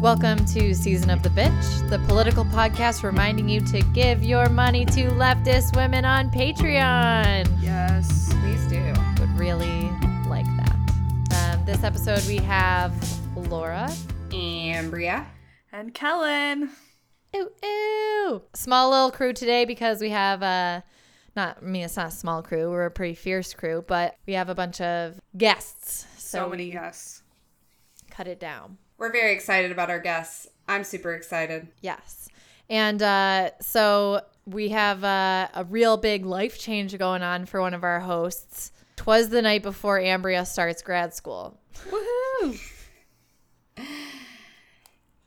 Welcome to Season of the Bitch, the political podcast reminding you to give your money to leftist women on Patreon. Yes. Please do. Would really like that. Um, this episode we have Laura. Ambria. And Kellen. Ooh, ooh. Small little crew today because we have a, not, I mean, it's not a small crew. We're a pretty fierce crew, but we have a bunch of guests. So, So, many guests. cut it down. We're very excited about our guests. I'm super excited. Yes. And uh, so we have uh, a real big life change going on for one of our hosts. Twas the night before Ambria starts grad school. Woohoo!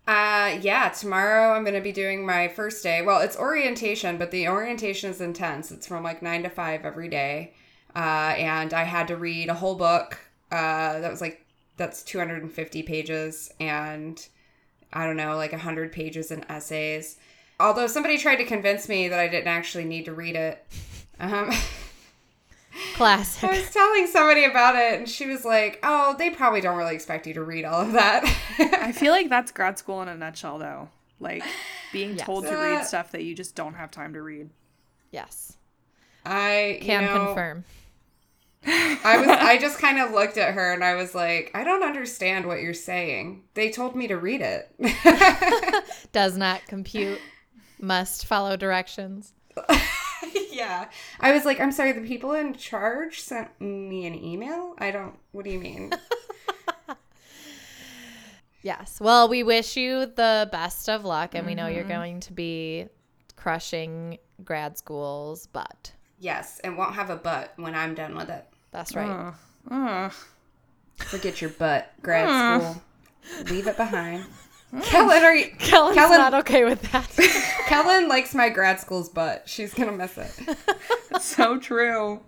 Uh, yeah, tomorrow I'm going to be doing my first day. Well, it's orientation, but the orientation is intense. It's from like 9 to 5 every day. Uh, and I had to read a whole book. Uh, that was like, that's 250 pages and I don't know, like 100 pages in essays. Although somebody tried to convince me that I didn't actually need to read it. Um, I was telling somebody about it, and she was like, "Oh, they probably don't really expect you to read all of that." I feel like that's grad school in a nutshell, though. Like being Yes. told to Uh, read stuff that you just don't have time to read. yes. I you Can know, confirm. I was. I just kind of looked at her, and I was like, "I don't understand what you're saying." They told me to read it. Does not compute. Must follow directions. yeah, I was like, "I'm sorry." The people in charge sent me an email. I don't. What do you mean? Yes. Well, we wish you the best of luck, and we know Mm-hmm. you're going to be crushing grad school's butt. yes, and won't have a butt when I'm done with it. That's right. Uh, uh. Forget your butt, grad school. Leave it behind. Kellen, are you? Kellen's Kellen- not okay with that. Kellen likes my grad school's butt. She's gonna miss it. so true.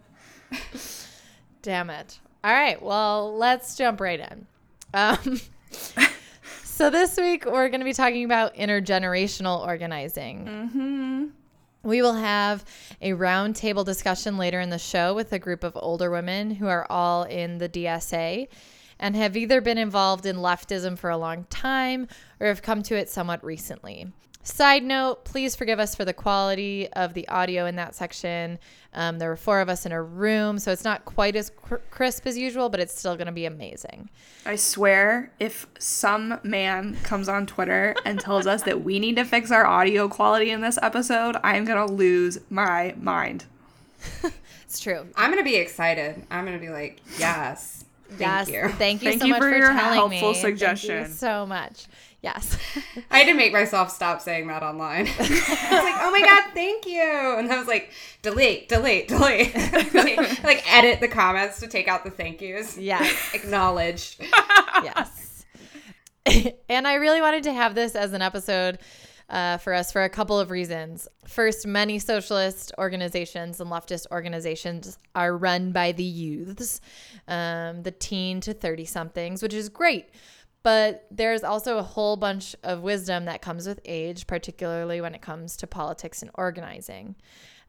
Damn it. All right. Well, let's jump right in. Um, so, this week we're going to be talking about intergenerational organizing. Mm-hmm. We will have a roundtable discussion later in the show with a group of older women who are all in the DSA and have either been involved in leftism for a long time or have come to it somewhat recently. Side note, please forgive us for the quality of the audio in that section. Um, there were four of us in a room, so it's not quite as cr- crisp as usual, but it's still going to be amazing. I swear, if some man comes on Twitter and tells us that we need to fix our audio quality in this episode, I'm gonna lose my mind. It's true. I'm gonna be excited. I'm gonna be like, yes, thank yes. you. Thank you Thank so you much for for, your telling helpful me. Thank suggestion. you so much. Yes. I had to make myself stop saying that online. I was like, oh my god, thank you, and I was like, delete, delete, delete, like edit the comments to take out the thank yous. yes. Acknowledged. yes. and I really wanted to have this as an episode uh, for us for a couple of reasons. First, many socialist organizations and leftist organizations are run by the youths, um, the teen to 30 somethings, which is great. But there's also a whole bunch of wisdom that comes with age, particularly when it comes to politics and organizing.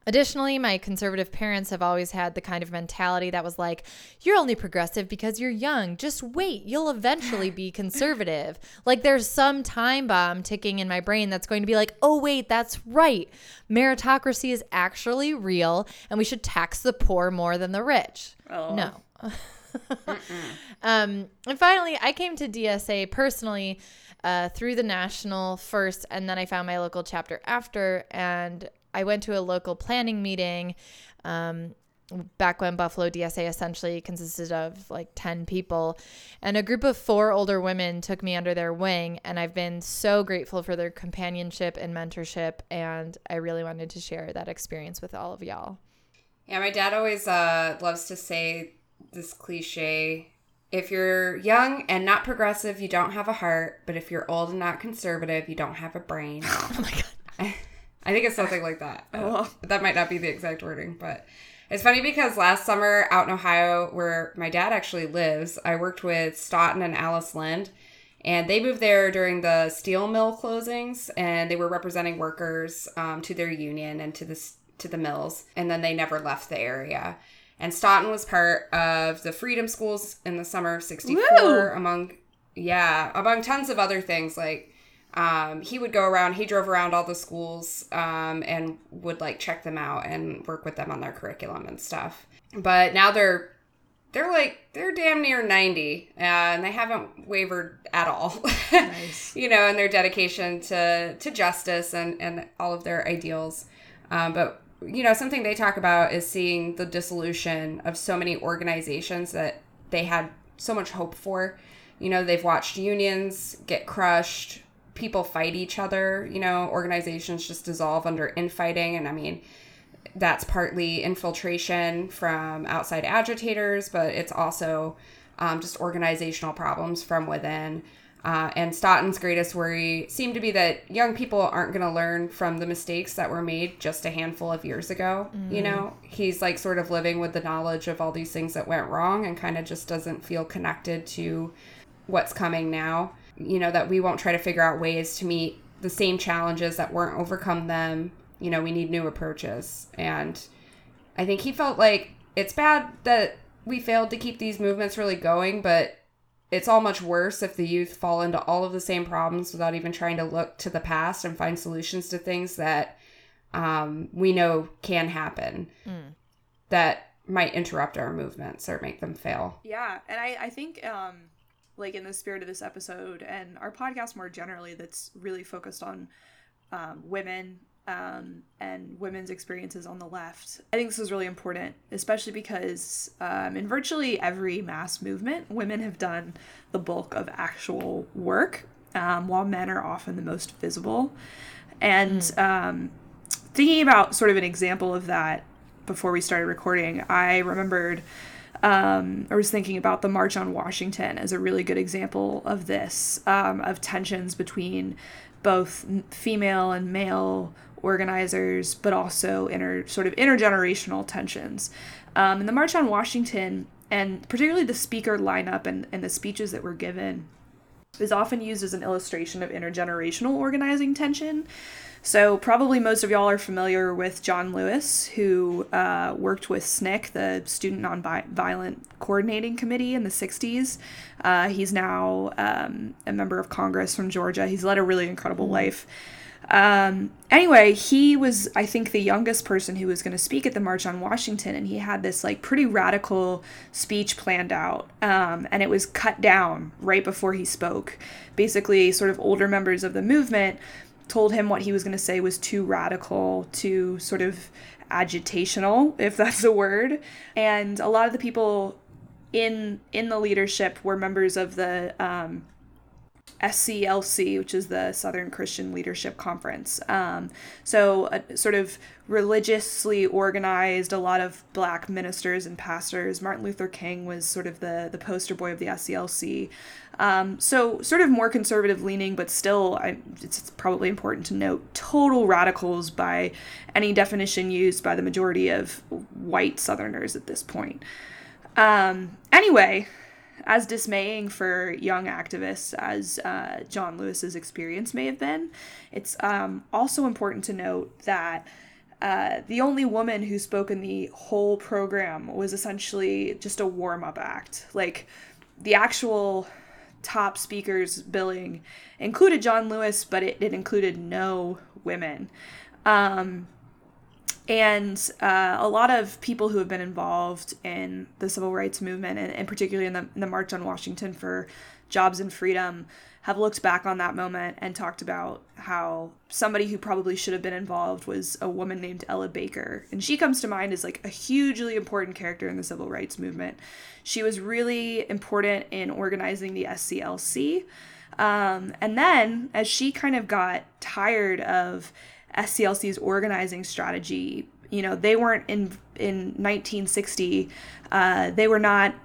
Additionally, my conservative parents have always had the kind of mentality that was like, you're only progressive because you're young. Just wait, you'll eventually be conservative. like there's some time bomb ticking in my brain that's going to be like, oh, wait, that's right. Meritocracy is actually real and we should tax the poor more than the rich. Oh. No. um, and finally, I came to DSA personally uh, through the national first, and then I found my local chapter after. And I went to a local planning meeting um, back when Buffalo DSA essentially consisted of like 10 people. And a group of four older women took me under their wing. And I've been so grateful for their companionship and mentorship. And I really wanted to share that experience with all of y'all. Yeah, my dad always uh, loves to say this cliche if you're young and not progressive, you don't have a heart, but if you're old and not conservative, you don't have a brain. Oh my God. I think it's something like that. Oh. that might not be the exact wording, but it's funny because last summer out in Ohio, where my dad actually lives, I worked with Staughton and Alice Lynd, and they moved there during the steel mill closings, and they were representing workers um, to their union and to the to the mills, and then they never left the area. And Staughton was part of the Freedom Schools in the summer of '64, Woo! among yeah, among tons of other things, like um, he would go around. He drove around all the schools um, and would like check them out and work with them on their curriculum and stuff. But now they're they're like they're damn near 90 uh, and they haven't wavered at all nice. you know in their dedication to to justice and and all of their ideals um, but you know something they talk about is seeing the dissolution of so many organizations that they had so much hope for you know they've watched unions get crushed people fight each other you know organizations just dissolve under infighting and i mean that's partly infiltration from outside agitators, but it's also um, just organizational problems from within. Uh, and Staughton's greatest worry seemed to be that young people aren't going to learn from the mistakes that were made just a handful of years ago. Mm. You know, he's like sort of living with the knowledge of all these things that went wrong and kind of just doesn't feel connected to what's coming now. You know, that we won't try to figure out ways to meet the same challenges that weren't overcome them you know, we need new approaches. And I think he felt like it's bad that we failed to keep these movements really going, but it's all much worse if the youth fall into all of the same problems without even trying to look to the past and find solutions to things that um, we know can happen mm. that might interrupt our movements or make them fail. Yeah. And I, I think, um, like in the spirit of this episode and our podcast more generally, that's really focused on um, women um, and women's experiences on the left. I think this is really important, especially because um, in virtually every mass movement, women have done the bulk of actual work, um, while men are often the most visible. And mm. thinking about sort of an example of that before we started recording, I remembered. Um, I was thinking about the March on Washington as a really good example of this, um, of tensions between both female and male organizers, but also inter sort of intergenerational tensions. Um, and the March on Washington, and particularly the speaker lineup and, and the speeches that were given, is often used as an illustration of intergenerational organizing tension. So, probably most of y'all are familiar with John Lewis, who uh, worked with SNCC, the Student Nonviolent Coordinating Committee, in the 60s. Uh, he's now um, a member of Congress from Georgia. He's led a really incredible life. Um, anyway, he was, I think, the youngest person who was going to speak at the March on Washington, and he had this like pretty radical speech planned out, um, and it was cut down right before he spoke. Basically, sort of older members of the movement told him what he was going to say was too radical, too sort of agitational, if that's a word, and a lot of the people in in the leadership were members of the um, SCLC, which is the Southern Christian Leadership Conference. Um, so, a, sort of religiously organized, a lot of black ministers and pastors. Martin Luther King was sort of the, the poster boy of the SCLC. Um, so, sort of more conservative leaning, but still, I, it's probably important to note total radicals by any definition used by the majority of white Southerners at this point. Um, anyway, as dismaying for young activists as uh, John Lewis's experience may have been, it's um, also important to note that uh, the only woman who spoke in the whole program was essentially just a warm up act. Like the actual top speakers billing included John Lewis, but it, it included no women. Um, and uh, a lot of people who have been involved in the civil rights movement and, and particularly in the, in the march on washington for jobs and freedom have looked back on that moment and talked about how somebody who probably should have been involved was a woman named ella baker. And she comes to mind as like a hugely important character in the civil rights movement. She was really important in organizing the sclc um, and then as she kind of got tired of SCLC's organizing strategy. You know, they weren't in in 1960. Uh, they were not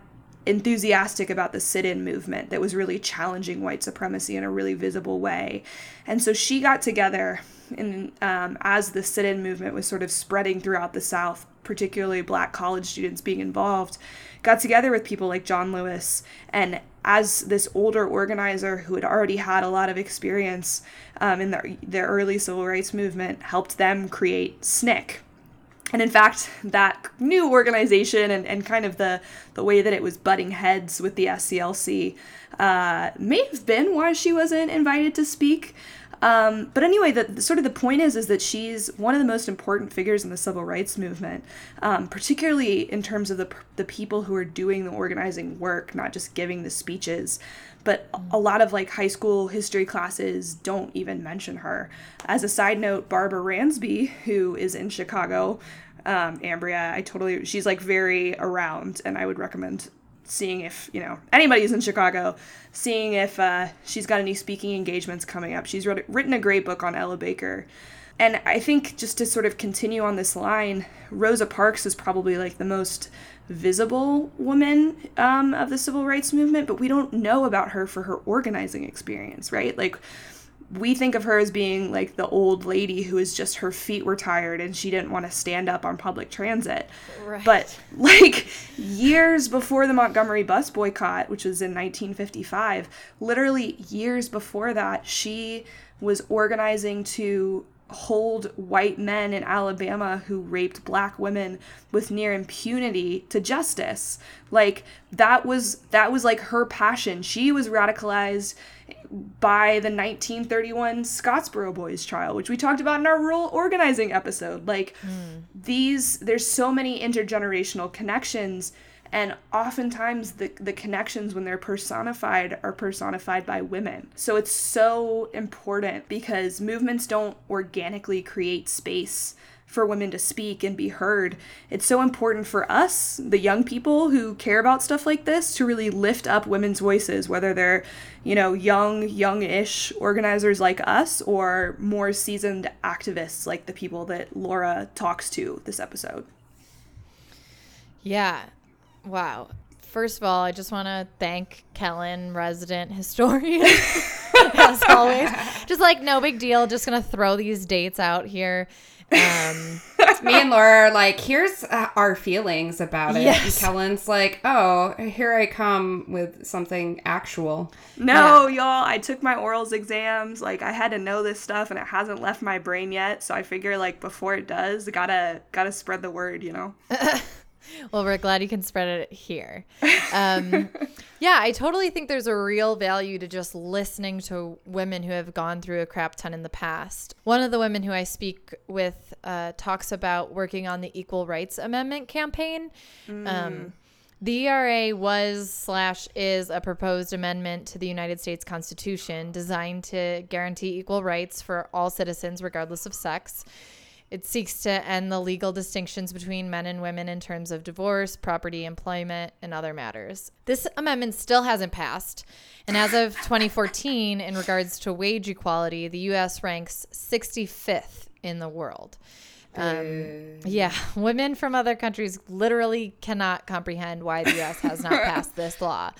enthusiastic about the sit-in movement that was really challenging white supremacy in a really visible way, and so she got together and um, as the sit-in movement was sort of spreading throughout the South, particularly Black college students being involved, got together with people like John Lewis and as this older organizer who had already had a lot of experience um, in the, the early civil rights movement, helped them create SNCC. and in fact, that new organization and, and kind of the, the way that it was butting heads with the SCLC uh, may have been why she wasn't invited to speak. Um, but anyway, the, sort of the point is is that she's one of the most important figures in the civil rights movement, um, particularly in terms of the the people who are doing the organizing work, not just giving the speeches. But a lot of like high school history classes don't even mention her. As a side note, Barbara Ransby, who is in Chicago, um, Ambria, I totally she's like very around, and I would recommend seeing if you know anybody's in Chicago, seeing if uh, she's got any speaking engagements coming up. She's wrote, written a great book on Ella Baker, and I think just to sort of continue on this line, Rosa Parks is probably like the most visible woman um, of the civil rights movement, but we don't know about her for her organizing experience, right? Like we think of her as being like the old lady who is just her feet were tired and she didn't want to stand up on public transit. Right. But like years before the Montgomery bus boycott, which was in 1955, literally years before that, she was organizing to hold white men in Alabama who raped black women with near impunity to justice. Like that was that was like her passion. She was radicalized by the 1931 Scottsboro Boys trial, which we talked about in our rural organizing episode. Like mm. these, there's so many intergenerational connections, and oftentimes the, the connections when they're personified are personified by women. So it's so important because movements don't organically create space for women to speak and be heard. It's so important for us, the young people who care about stuff like this, to really lift up women's voices, whether they're, you know, young, young-ish organizers like us or more seasoned activists like the people that Laura talks to this episode. Yeah. Wow. First of all, I just want to thank Kellen, resident historian, as always. Just like, no big deal. Just going to throw these dates out here. Um, me and Laura are like, here's uh, our feelings about it. Yes. And Kellen's like, oh, here I come with something actual. No, yeah. y'all, I took my orals exams. Like, I had to know this stuff, and it hasn't left my brain yet. So I figure, like, before it does, gotta gotta spread the word, you know. well, we're glad you can spread it here. Um, yeah, I totally think there's a real value to just listening to women who have gone through a crap ton in the past. One of the women who I speak with uh, talks about working on the Equal Rights Amendment campaign. Mm. Um, the ERA was slash is a proposed amendment to the United States Constitution designed to guarantee equal rights for all citizens, regardless of sex. It seeks to end the legal distinctions between men and women in terms of divorce, property, employment, and other matters. This amendment still hasn't passed. And as of 2014, in regards to wage equality, the U.S. ranks 65th in the world. Um, yeah, women from other countries literally cannot comprehend why the U.S. has not passed this law.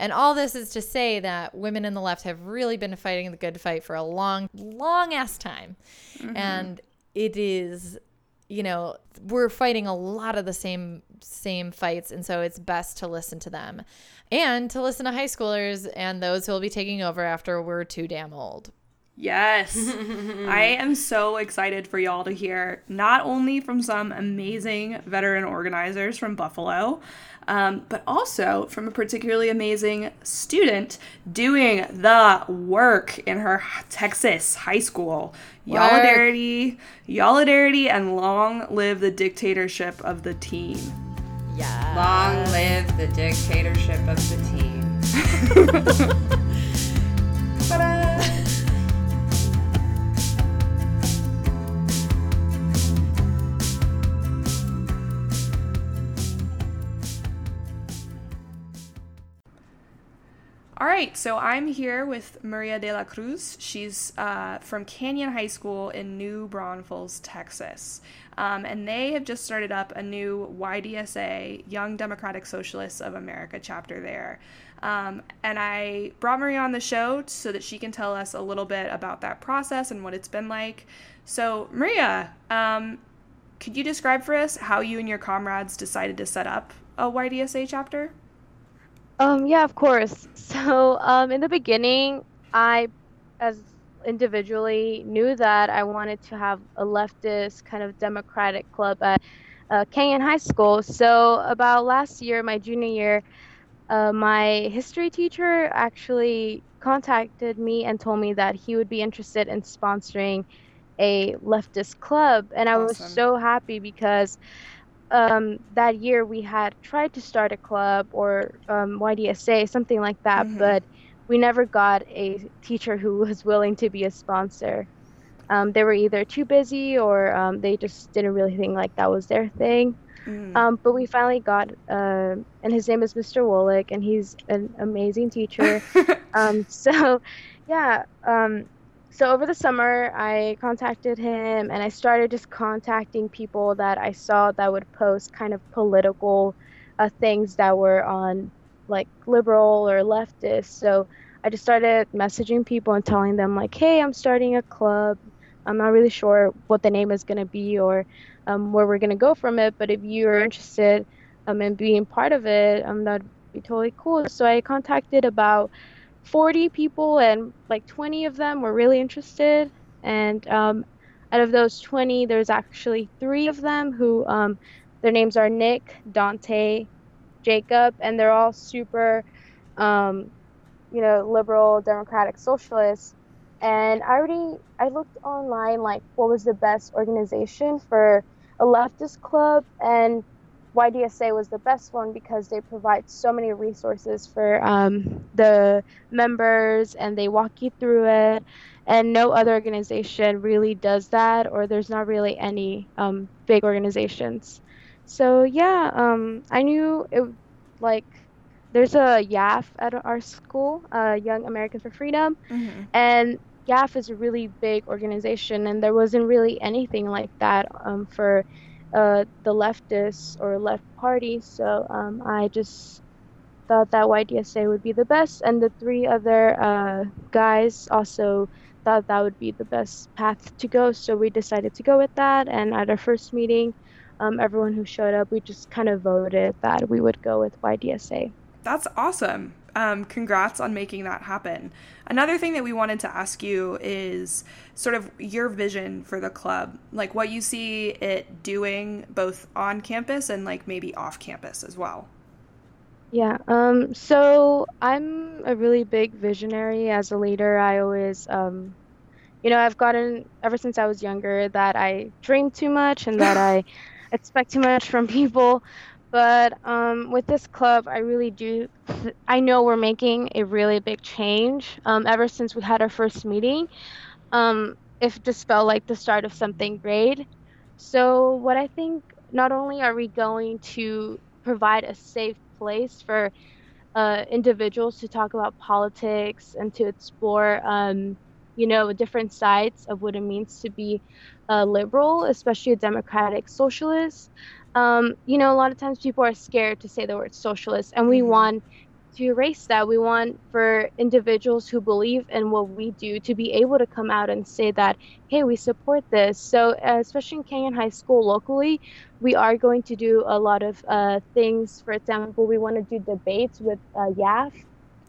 And all this is to say that women in the left have really been fighting the good fight for a long, long ass time. Mm-hmm. And it is you know we're fighting a lot of the same same fights and so it's best to listen to them and to listen to high schoolers and those who will be taking over after we're too damn old Yes. I am so excited for y'all to hear not only from some amazing veteran organizers from Buffalo, um, but also from a particularly amazing student doing the work in her Texas high school. Yolidarity, Yolidarity, and long live the dictatorship of the team. Yeah. Long live the dictatorship of the team. Ta-da! All right, so I'm here with Maria de la Cruz. She's uh, from Canyon High School in New Braunfels, Texas. Um, and they have just started up a new YDSA, Young Democratic Socialists of America chapter there. Um, and I brought Maria on the show so that she can tell us a little bit about that process and what it's been like. So, Maria, um, could you describe for us how you and your comrades decided to set up a YDSA chapter? Um, yeah, of course. So, um, in the beginning, I, as individually knew that I wanted to have a leftist kind of democratic club at uh, Canyon High School. So about last year, my junior year, uh, my history teacher actually contacted me and told me that he would be interested in sponsoring a leftist club, and I was so happy because um, that year we had tried to start a club or um, YDSA, something like that, mm-hmm. but we never got a teacher who was willing to be a sponsor. Um, they were either too busy or um, they just didn't really think like that was their thing. Mm. Um, but we finally got, uh, and his name is Mr. Wolick, and he's an amazing teacher. Um, so, yeah. So over the summer, I contacted him, and I started just contacting people that I saw that would post kind of political uh, things that were on like liberal or leftist. So I just started messaging people and telling them like, "Hey, I'm starting a club. I'm not really sure what the name is going to be or um, where we're going to go from it. But if you're interested um, in being part of it, um, that'd be totally cool. So I contacted about 40 people, and like 20 of them were really interested. And um, out of those 20, there's actually three of them who um, their names are Nick, Dante, Jacob, and they're all super, um, you know, liberal, democratic, socialists and I already I looked online like what was the best organization for a leftist club and YDSA was the best one because they provide so many resources for um, the members and they walk you through it. And no other organization really does that or there's not really any um, big organizations. So yeah um, I knew it like there's a YAF at our school, uh, Young Americans for Freedom, mm-hmm. and YAF is a really big organization, and there wasn't really anything like that um, for uh, the leftists or left party. So um, I just thought that YDSA would be the best, and the three other uh, guys also thought that would be the best path to go. So we decided to go with that. And at our first meeting, um, everyone who showed up, we just kind of voted that we would go with YDSA. That's awesome. Um, congrats on making that happen. Another thing that we wanted to ask you is sort of your vision for the club, like what you see it doing both on campus and like maybe off campus as well. Yeah, um, so I'm a really big visionary as a leader. I always, um, you know, I've gotten ever since I was younger that I dream too much and that I expect too much from people. But um, with this club, I really do. I know we're making a really big change. Um, ever since we had our first meeting, um, just felt like the start of something great. So, what I think, not only are we going to provide a safe place for uh, individuals to talk about politics and to explore, um, you know, different sides of what it means to be a liberal, especially a democratic socialist um, you know, a lot of times people are scared to say the word socialist, and we mm-hmm. want to erase that. We want for individuals who believe in what we do to be able to come out and say that, hey, we support this. So, uh, especially in Canyon High School locally, we are going to do a lot of uh, things. For example, we want to do debates with uh, YAF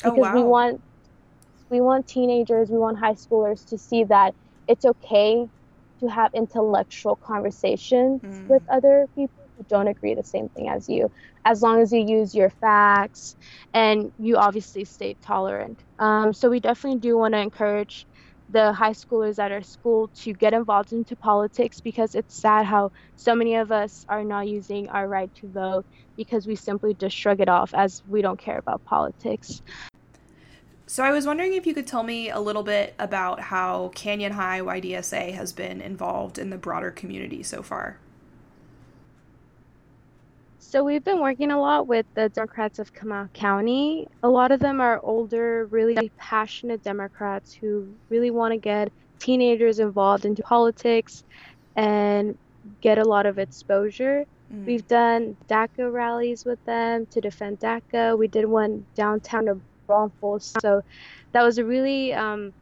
oh, because oh, wow. we want we want teenagers, we want high schoolers to see that it's okay to have intellectual conversations mm. with other people who don't agree the same thing as you, as long as you use your facts and you obviously stay tolerant. Um, so we definitely do want to encourage the high schoolers at our school to get involved into politics because it's sad how so many of us are not using our right to vote because we simply just shrug it off as we don't care about politics. So I was wondering if you could tell me a little bit about how Canyon High YDSA has been involved in the broader community so far. So we've been working a lot with the Democrats of Comal County. A lot of them are older, really passionate Democrats who really want to get teenagers involved into politics and get a lot of exposure. Mm. We've done DACA rallies with them to defend DACA. We did one downtown of Braunfels. So that was a really um,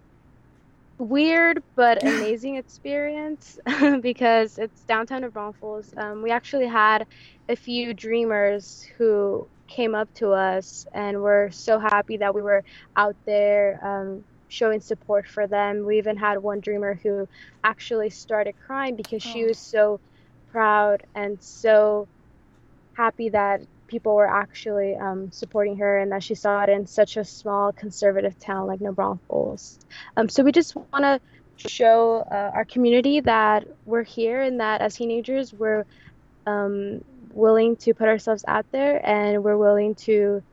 weird but amazing experience because it's downtown of Braunfels. Um, we actually had a few dreamers who came up to us and were so happy that we were out there um, showing support for them. We even had one dreamer who actually started crying because she Oh. was so proud and so happy that people were actually um, supporting her and that she saw it in such a small conservative town like New Braunfels. Um, so we just want to show uh, our community that we're here and that as teenagers we're um, willing to put ourselves out there and we're willing to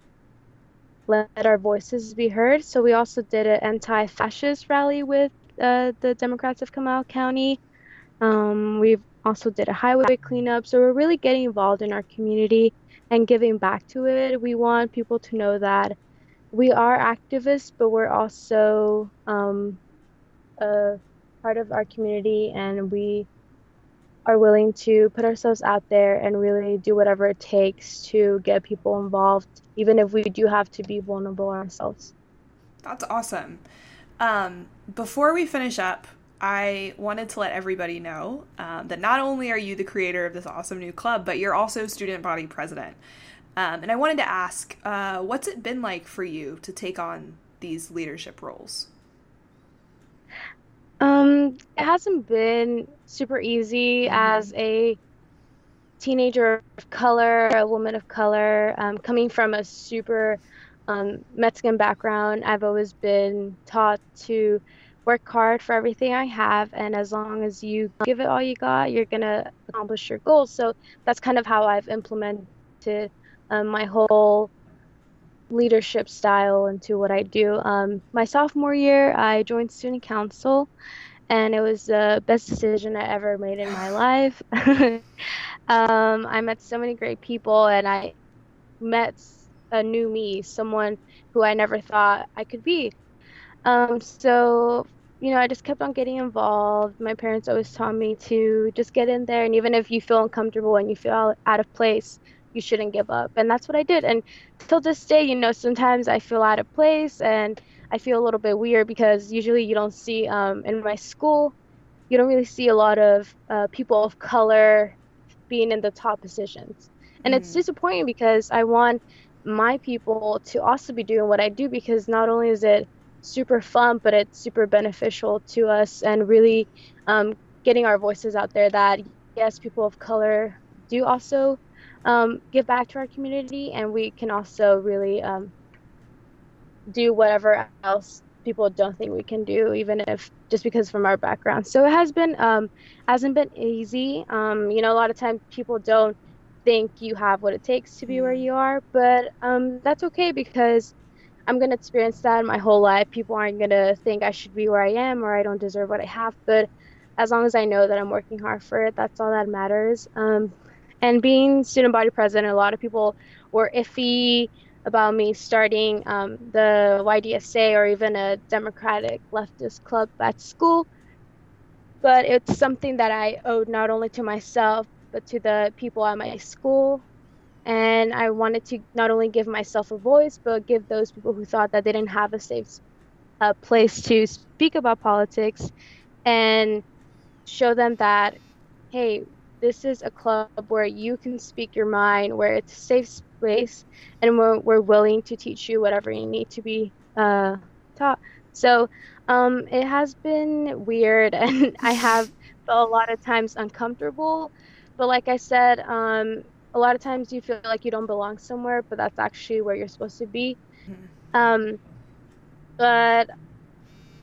let our voices be heard. So we also did an anti-fascist rally with uh, the Democrats of Comal County. Um, we've also did a highway cleanup. So we're really getting involved in our community and giving back to it. We want people to know that we are activists, but we're also um, a part of our community and we are willing to put ourselves out there and really do whatever it takes to get people involved, even if we do have to be vulnerable ourselves. That's awesome. Um, before we finish up, I wanted to let everybody know um, that not only are you the creator of this awesome new club, but you're also student body president. Um, and I wanted to ask, uh, what's it been like for you to take on these leadership roles? Um, it hasn't been super easy as a teenager of color, a woman of color, um, coming from a super um, Mexican background. I've always been taught to work hard for everything I have, and as long as you give it all you got, you're gonna accomplish your goals. So that's kind of how I've implemented um, my whole leadership style into what I do. Um, my sophomore year, I joined student council, and it was the best decision I ever made in my life. um, I met so many great people, and I met a new me, someone who I never thought I could be. Um, so, you know, I just kept on getting involved. My parents always taught me to just get in there, and even if you feel uncomfortable and you feel out of place, you shouldn't give up. And that's what I did. And till this day, you know, sometimes I feel out of place and I feel a little bit weird because usually you don't see um, in my school, you don't really see a lot of uh, people of color being in the top positions. And it's Mhm. disappointing because I want my people to also be doing what I do because not only is it super fun, but it's super beneficial to us and really um, getting our voices out there that yes, people of color do also um, give back to our community, and we can also really um, do whatever else people don't think we can do, even if just because from our background. So it has been um, hasn't been easy. Um, you know, a lot of times people don't think you have what it takes to be where you are, but um, that's okay because I'm gonna experience that my whole life. People aren't gonna think I should be where I am or I don't deserve what I have, but as long as I know that I'm working hard for it, that's all that matters. Um, and being student body president, a lot of people were iffy about me starting um, the YDSA or even a Democratic leftist club at school. But it's something that I owed not only to myself, but to the people at my school. And I wanted to not only give myself a voice, but give those people who thought that they didn't have a safe uh, place to speak about politics and show them that, hey, this is a club where you can speak your mind, where it's a safe space, and we're, we're willing to teach you whatever you need to be uh, taught. So um, it has been weird, and I have felt a lot of times uncomfortable. But like I said, um, a lot of times you feel like you don't belong somewhere, but that's actually where you're supposed to be. Mhm. Um, but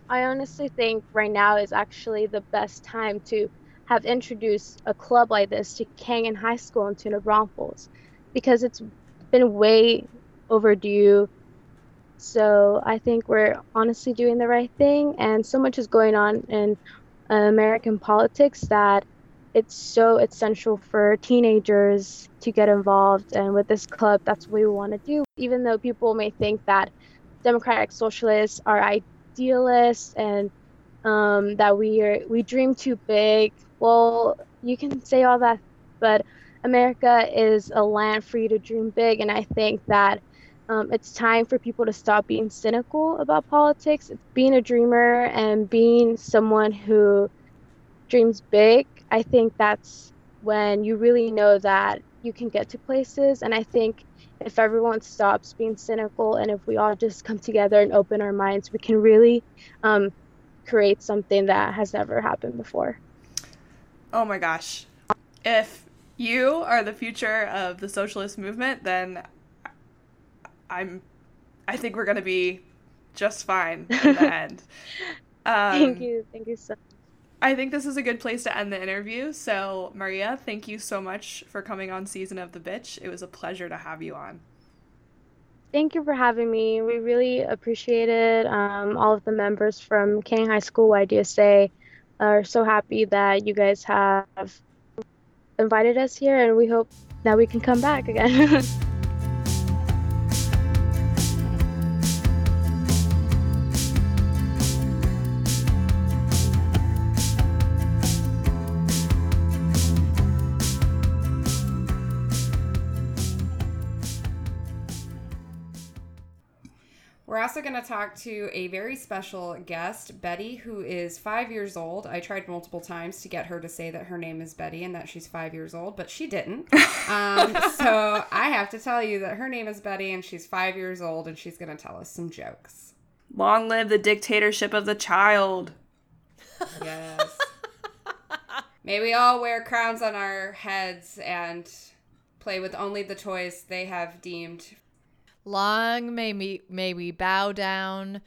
I honestly think right now is actually the best time to have introduced a club like this to Canyon High School and to New Braunfels because it's been way overdue. So I think we're honestly doing the right thing, and so much is going on in American politics that it's so essential for teenagers to get involved. And with this club, that's what we want to do. Even though people may think that democratic socialists are idealists and um, that we are we dream too big. Well, you can say all that, but America is a land for you to dream big, and I think that um, it's time for people to stop being cynical about politics. Being a dreamer and being someone who dreams big, I think that's when you really know that you can get to places. And I think if everyone stops being cynical and if we all just come together and open our minds, we can really um, create something that has never happened before. Oh my gosh. If you are the future of the socialist movement, then I'm I think we're going to be just fine in the end. Um, thank you. Thank you so much. I think this is a good place to end the interview. So, Maria, thank you so much for coming on Season of the Bitch. It was a pleasure to have you on. Thank you for having me. We really appreciate it. Um, all of the members from Canyon High School YDSA are so happy that you guys have invited us here, and we hope that we can come back again. also going to talk to a very special guest, Betty, who is five years old. I tried multiple times to get her to say that her name is Betty and that she's five years old, but she didn't. Um, so I have to tell you that her name is Betty and she's five years old and she's going to tell us some jokes. Long live the dictatorship of the child. Yes. May we all wear crowns on our heads and play with only the toys they have deemed Long may we, may we bow down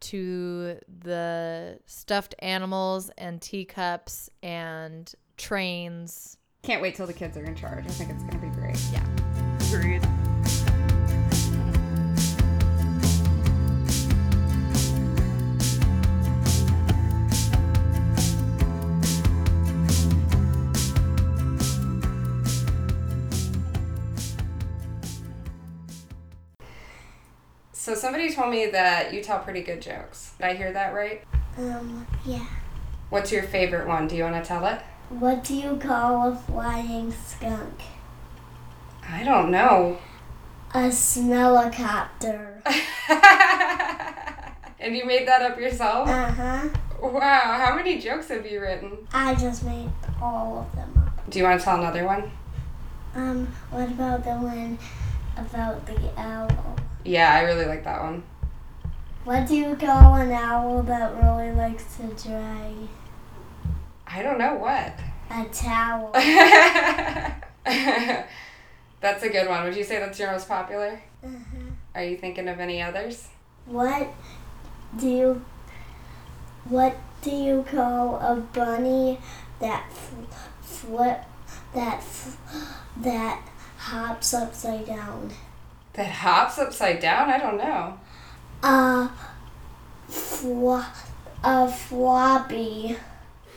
to the stuffed animals and teacups and trains. Can't wait till the kids are in charge. I think it's going to be great. Yeah. Agreed. So somebody told me that you tell pretty good jokes. Did I hear that right? Um, yeah. What's your favorite one? Do you want to tell it? What do you call a flying skunk? I don't know. A smellicopter. and you made that up yourself? Uh huh. Wow, how many jokes have you written? I just made all of them up. Do you want to tell another one? Um, what about the one about the owl? Yeah, I really like that one. What do you call an owl that really likes to dry? I don't know what. A towel. that's a good one. Would you say that's your most popular? uh-huh. Are you thinking of any others? What do you what do you call a bunny that flip that that hops upside down? That hops upside down? I don't know. A flo- a floppy.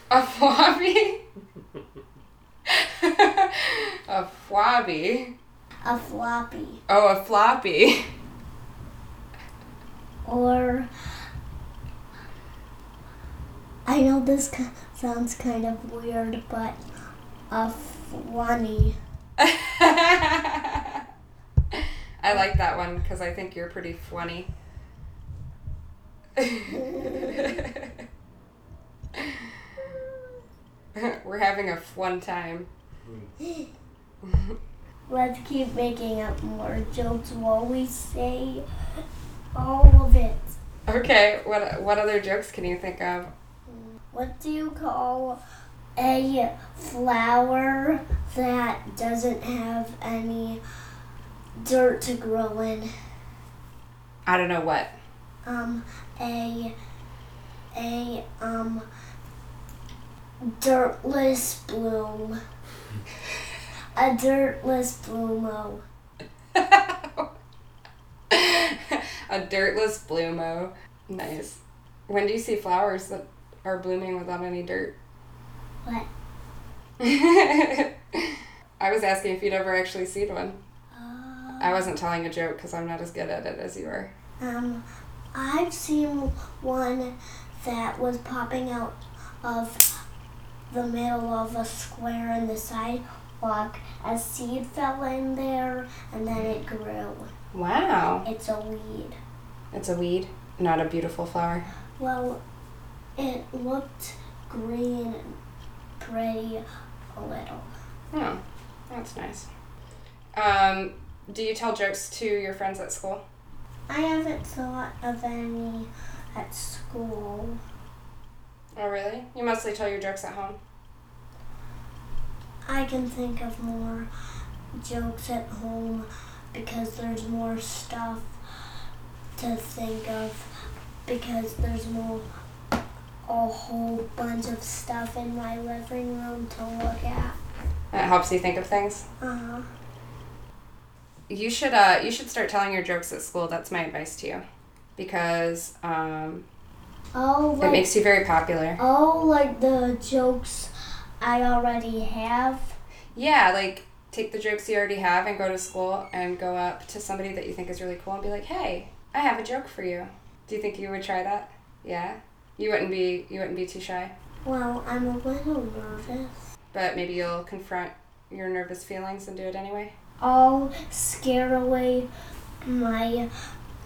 A floppy? a flobby. A floppy. Oh, a floppy. Or I know this sounds kind of weird, but a funny. I like that one because I think you're pretty funny. We're having a fun time. Let's keep making up more jokes while we say all of it. Okay, what what other jokes can you think of? What do you call a flower that doesn't have any dirt to grow in? I don't know what. Um, a a um dirtless bloom. A dirtless bloomo. a dirtless bloomo. Nice. When do you see flowers that are blooming without any dirt? What? I was asking if you'd ever actually seen one. I wasn't telling a joke because I'm not as good at it as you are. Um, I've seen one that was popping out of the middle of a square in the sidewalk. A seed fell in there and then it grew. Wow. It's a weed. It's a weed, not a beautiful flower. Well, it looked green and pretty a little. Oh, that's nice. Um, Do you tell jokes to your friends at school? I haven't thought of any at school. Oh, really? You mostly tell your jokes at home. I can think of more jokes at home because there's more stuff to think of because there's more a whole bunch of stuff in my living room to look at. It helps you think of things. Uh-huh. You should uh you should start telling your jokes at school. That's my advice to you, because um Oh, it makes you very popular. oh, like the jokes I already have. Yeah, like take the jokes you already have and go to school and go up to somebody that you think is really cool and be like, "Hey, I have a joke for you." Do you think you would try that? Yeah. You wouldn't be you wouldn't be too shy, Well, I'm a little nervous. but maybe you'll confront your nervous feelings and do it anyway. I'll scare away my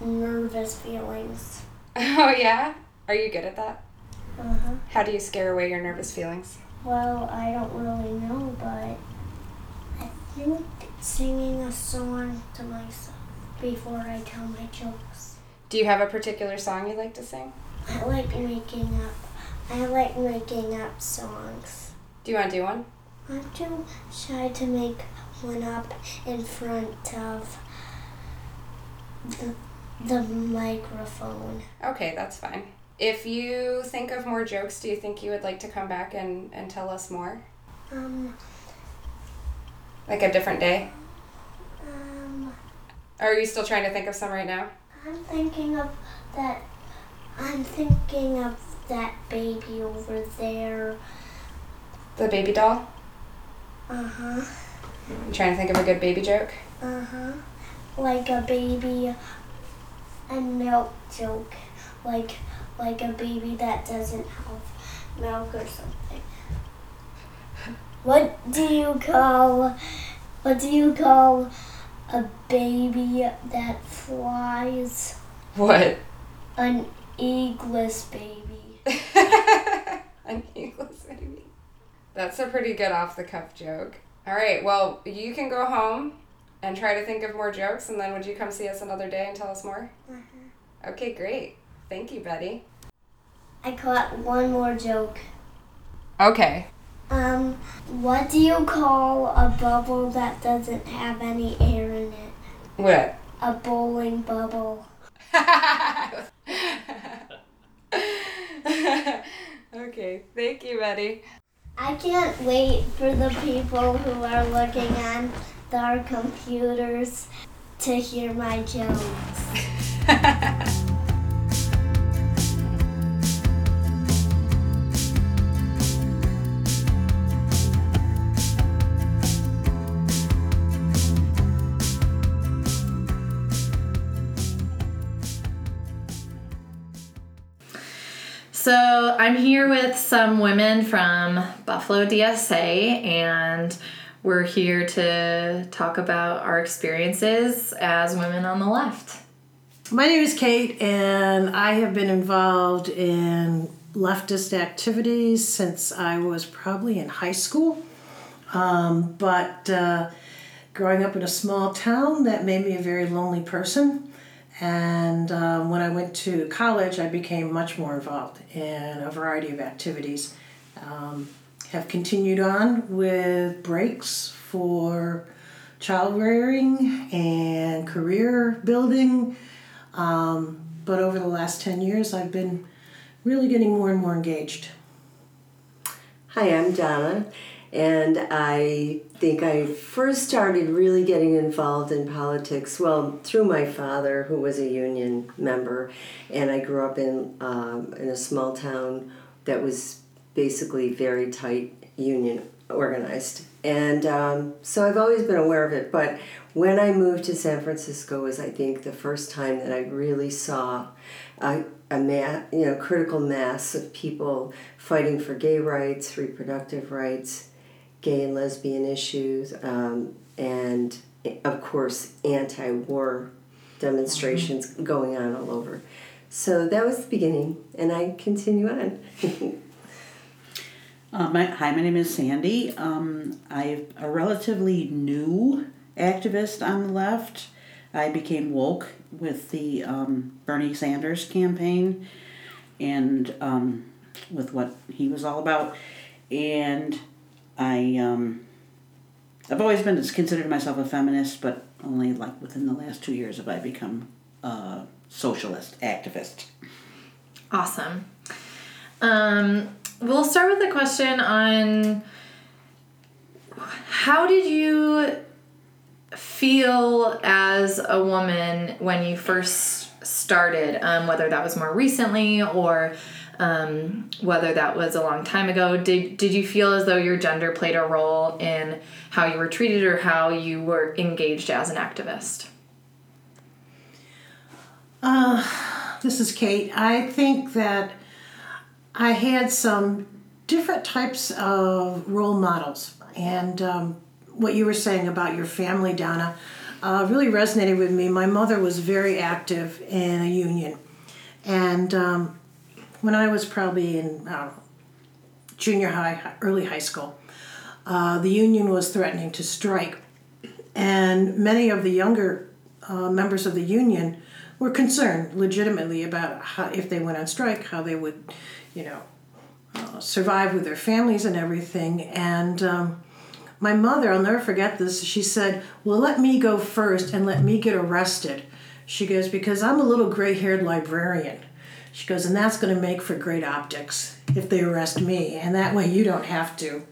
nervous feelings. Oh yeah? Are you good at that? Uh-huh. How do you scare away your nervous feelings? Well, I don't really know, but I think singing a song to myself before I tell my jokes. Do you have a particular song you like to sing? I like making up. I like making up songs. Do you want to do one? I'm too shy to make one up in front of the, the microphone. Okay, that's fine. If you think of more jokes, do you think you would like to come back and, and tell us more? Um, Like a different day? um, Or are you still trying to think of some right now? I'm thinking of that. I'm thinking of that baby over there. The baby doll? Uh huh. You trying to think of a good baby joke? Uh huh. Like a baby and milk joke. Like like a baby that doesn't have milk or something. What do you call what do you call a baby that flies? What? An eagless baby. An eagle's baby. That's a pretty good off the cuff joke. All right, well, you can go home and try to think of more jokes, and then would you come see us another day and tell us more? Okay, great. Thank you, Betty. I caught one more joke. Okay. Um, what do you call a bubble that doesn't have any air in it? What? A bowling bubble. okay, thank you, Betty. I can't wait for the people who are looking on their computers to hear my jokes. So I'm here with some women from Buffalo DSA, and we're here to talk about our experiences as women on the left. My name is Kate, and I have been involved in leftist activities since I was probably in high school. Um, but uh, growing up in a small town, that made me a very lonely person. And um, when I went to college, I became much more involved in a variety of activities. Um, have continued on with breaks for child rearing and career building. Um, but over the last 10 years, I've been really getting more and more engaged. Hi, I'm Donna, and I think I first started really getting involved in politics, well, through my father, who was a union member, and I grew up in, um, in a small town that was basically very tight union organized. And um, so I've always been aware of it, but when I moved to San Francisco was, I think, the first time that I really saw a, a ma- you know, critical mass of people fighting for gay rights, reproductive rights, gay and lesbian issues, um, and of course, anti war demonstrations going on all over. So that was the beginning, and I continue on. Uh, my, hi, my name is Sandy. Um, I'm a relatively new activist on the left. I became woke with the um, Bernie Sanders campaign and um, with what he was all about. And I, um, I've always been considered myself a feminist, but only like within the last two years have I become a socialist activist. Awesome. Um, we'll start with a question on how did you feel as a woman when you first started, um, whether that was more recently or um, whether that was a long time ago? Did, did you feel as though your gender played a role in how you were treated or how you were engaged as an activist? Uh, this is Kate. I think that I had some different types of role models. And um, what you were saying about your family, Donna, uh, really resonated with me. My mother was very active in a union. And um, when I was probably in junior high, early high school, uh, the union was threatening to strike. And many of the younger uh, members of the union were concerned legitimately about how, if they went on strike, how they would, you know, uh, survive with their families and everything. And um, my mother, I'll never forget this, she said, Well, let me go first and let me get arrested. She goes, Because I'm a little gray haired librarian. She goes, And that's going to make for great optics if they arrest me. And that way you don't have to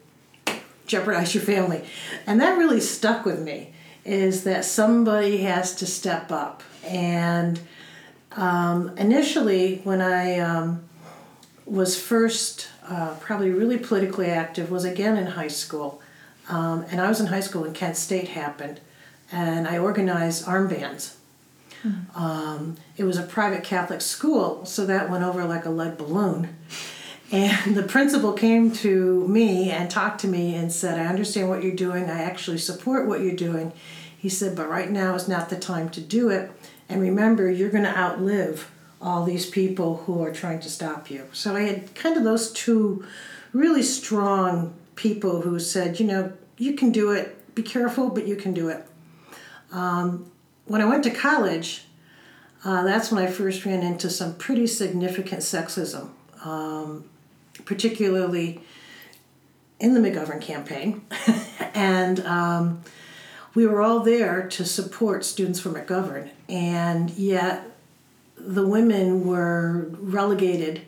jeopardize your family. And that really stuck with me is that somebody has to step up. And um, initially, when I um, was first uh, probably really politically active, was again in high school. Um, and I was in high school when Kent State happened, and I organized armbands. Mm-hmm. Um, it was a private Catholic school, so that went over like a lead balloon. And the principal came to me and talked to me and said, I understand what you're doing. I actually support what you're doing. He said, but right now is not the time to do it. And remember, you're going to outlive all these people who are trying to stop you. So I had kind of those two really strong people who said, you know, you can do it. Be careful, but you can do it. Um, when I went to college, uh, that's when I first ran into some pretty significant sexism, um, particularly in the McGovern campaign. and um, we were all there to support students for McGovern, and yet the women were relegated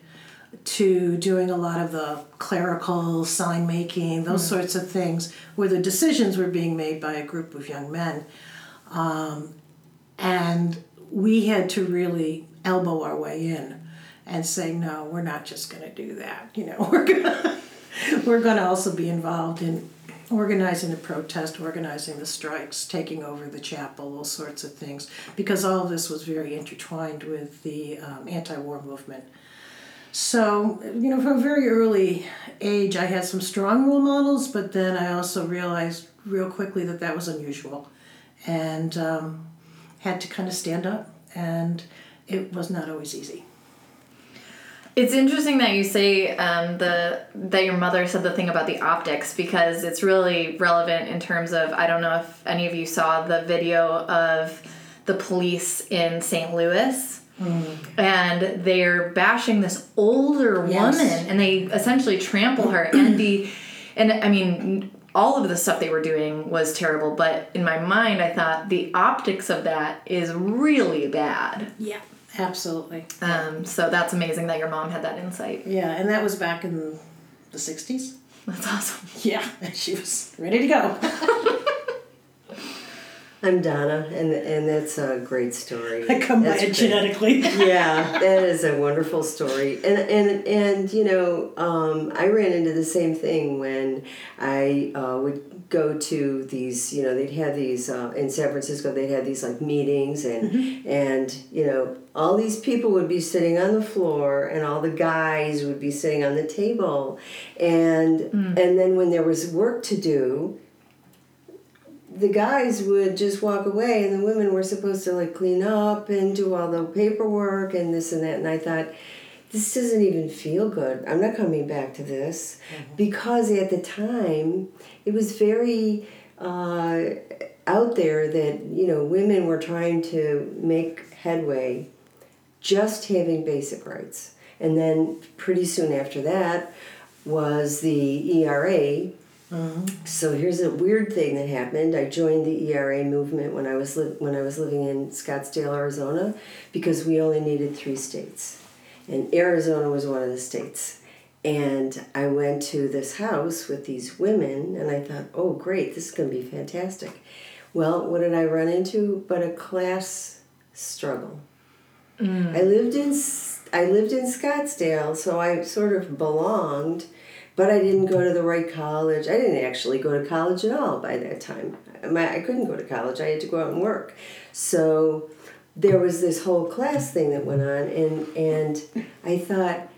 to doing a lot of the clerical sign making, those mm. sorts of things, where the decisions were being made by a group of young men. Um, and we had to really elbow our way in and say, no, we're not just going to do that. You know, we're going we're going to also be involved in organizing the protest, organizing the strikes, taking over the chapel, all sorts of things, because all of this was very intertwined with the um, anti-war movement. So, you know, from a very early age, I had some strong role models, but then I also realized real quickly that that was unusual and um, had to kind of stand up, and it was not always easy. It's interesting that you say um, the that your mother said the thing about the optics because it's really relevant in terms of I don't know if any of you saw the video of the police in St. Louis Mm. And they're bashing this older yes. woman and they essentially trample her. and the, and I mean, all of the stuff they were doing was terrible, but in my mind, I thought the optics of that is really bad. Yeah, absolutely. Um, so that's amazing that your mom had that insight. Yeah, and that was back in the 60s. That's awesome. Yeah, she was ready to go. I'm Donna, and and that's a great story. I come that's by it genetically. yeah, that is a wonderful story, and and and you know, um, I ran into the same thing when I uh, would go to these. You know, they'd have these uh, in San Francisco. They'd have these like meetings, and mm-hmm. and you know, all these people would be sitting on the floor, and all the guys would be sitting on the table, and mm. and then when there was work to do the guys would just walk away and the women were supposed to like clean up and do all the paperwork and this and that. And i thought this doesn't even feel good. I'm not coming back to this. Mm-hmm. because at the time it was very uh, out there that you know women were trying to make headway just having basic rights. And then pretty soon after that was the era Uh-huh. so here's a weird thing that happened. I joined the ERA movement when I was li- when I was living in Scottsdale, Arizona, because we only needed three states, and Arizona was one of the states. And I went to this house with these women, and I thought, oh great, this is going to be fantastic. Well, what did I run into? But a class struggle. Mm. I lived in I lived in Scottsdale, so I sort of belonged but I didn't go to the right college. I didn't actually go to college at all by that time. My, I couldn't go to college. I had to go out and work. So there was this whole class thing that went on, and and I thought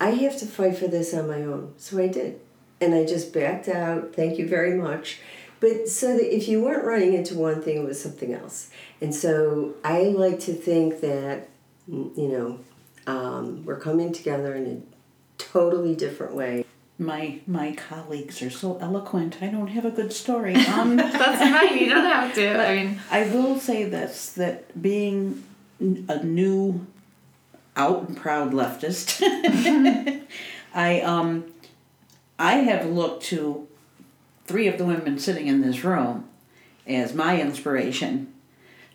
I have to fight for this on my own. So I did, and I just backed out. Thank you very much. But so that if you weren't running into one thing, it was something else. And so I like to think that you know um, we're coming together in a totally different way. My my colleagues are so eloquent. I don't have a good story. Um, That's fine. You don't have to. I mean, I will say this: that being a new, out and proud leftist, I um, I have looked to three of the women sitting in this room as my inspiration,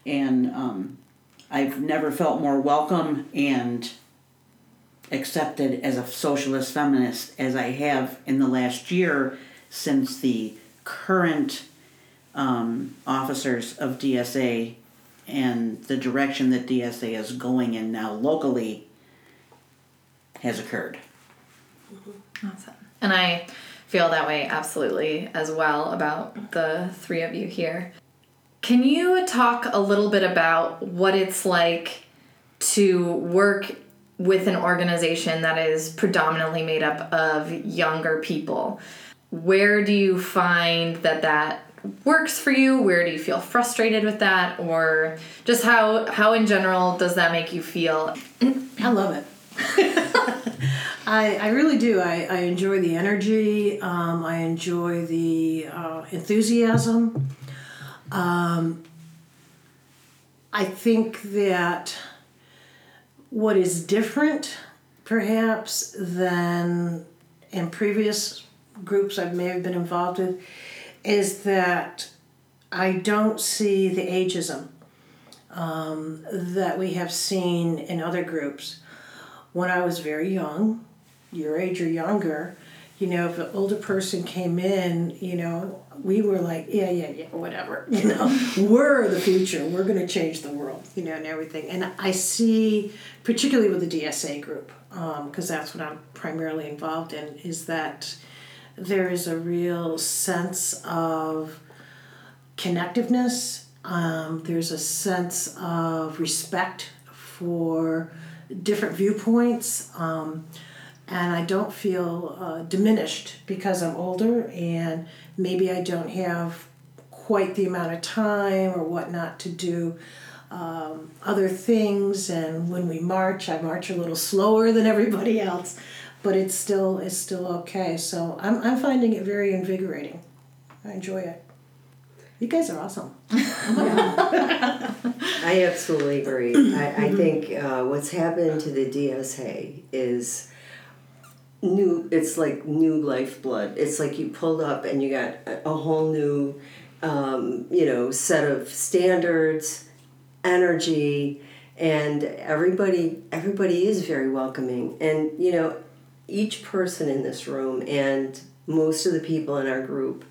and um, I've never felt more welcome and accepted as a socialist feminist as I have in the last year since the current um, officers of DSA and the direction that DSA is going in now locally has occurred. Awesome. And I feel that way absolutely as well about the three of you here. Can you talk a little bit about what it's like to work with an organization that is predominantly made up of younger people? Where do you find that that works for you? Where do you feel frustrated with that or just how how in general does that make you feel? I love it. I, I really do. I, I enjoy the energy. Um, I enjoy the uh, enthusiasm. Um, I think that what is different, perhaps, than in previous groups I may have been involved with, is that I don't see the ageism um, that we have seen in other groups. When I was very young, your age or younger, you know, if an older person came in, you know, we were like, yeah, yeah, yeah, whatever. You know, we're the future. We're going to change the world, you know, and everything. And I see, particularly with the DSA group, because that's what I'm primarily involved in, is that there is a real sense of connectiveness. Um, there's a sense of respect for different viewpoints. Um, and I don't feel uh, diminished because I'm older and maybe I don't have quite the amount of time or whatnot to do um, other things. And when we march, I march a little slower than everybody else, but it's still it's still okay. So I'm I'm finding it very invigorating. I enjoy it. You guys are awesome. I absolutely agree. I, I think uh, what's happened to the DSA is new. It's like new lifeblood. It's like you pulled up and you got a, whole new, um, you know, set of standards, energy, and everybody. Everybody is very welcoming, and you know, each person in this room and most of the people in our group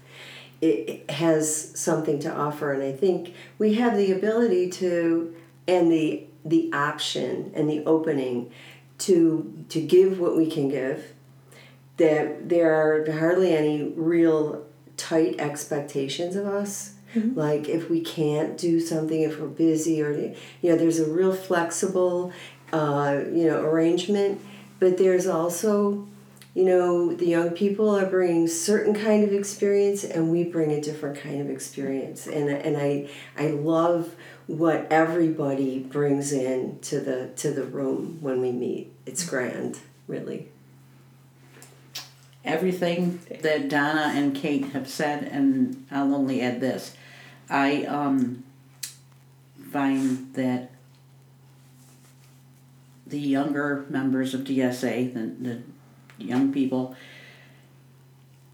it has something to offer and i think we have the ability to and the the option and the opening to to give what we can give that there are hardly any real tight expectations of us. Like if we can't do something if we're busy or you know there's a real flexible uh, you know arrangement. But there's also you know the young people are bringing certain kind of experience and we bring a different kind of experience. And and I I love what everybody brings in to the to the room when we meet. It's grand really Everything that Donna and Kate have said, and I'll only add this I um, find that the younger members of DSA, the, the young people,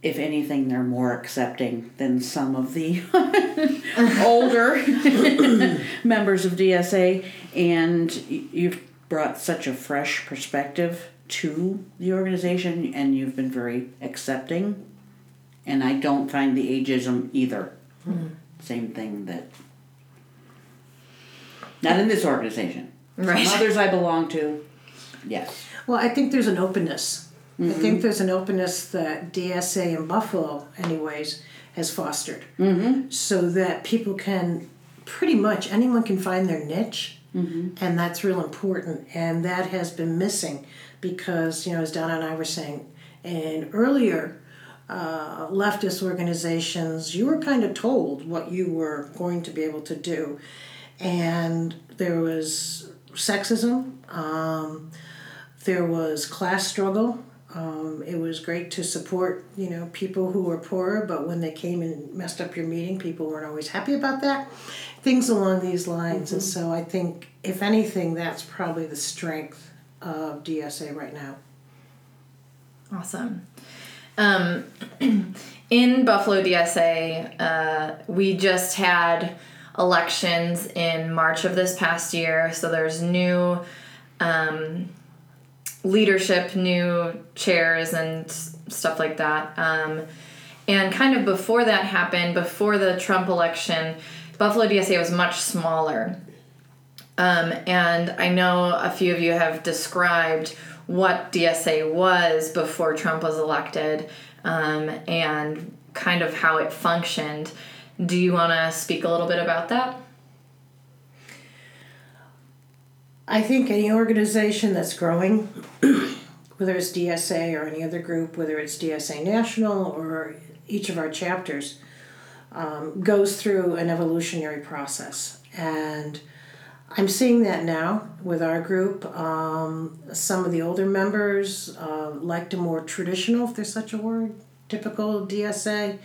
if anything, they're more accepting than some of the older members of DSA. And you've brought such a fresh perspective to the organization, and you've been very accepting. And I don't find the ageism either. Hmm. Same thing that. Not in this organization. Right. Some others I belong to, yes. Well, I think there's an openness. I mm-hmm. think there's an openness that DSA in Buffalo, anyways, has fostered. Mm-hmm. So that people can, pretty much, anyone can find their niche. Mm-hmm. And that's real important. And that has been missing because, you know, as Donna and I were saying, in earlier uh, leftist organizations, you were kind of told what you were going to be able to do. And there was sexism, um, there was class struggle. Um, it was great to support, you know, people who were poorer, but when they came and messed up your meeting, people weren't always happy about that. Things along these lines. And so I think, if anything, that's probably the strength of DSA right now. Awesome. Um, in Buffalo DSA, uh, we just had elections in March of this past year. So there's new um, leadership, new chairs, and stuff like that. Um, and kind of before that happened, before the Trump election, Buffalo DSA was much smaller. Um, and I know a few of you have described what DSA was before Trump was elected um, and kind of how it functioned. Do you want to speak a little bit about that? I think any organization that's growing, whether it's DSA or any other group, whether it's DSA National or each of our chapters, um, goes through an evolutionary process. And I'm seeing that now with our group. Um, some of the older members uh, liked a more traditional, if there's such a word, typical DSA,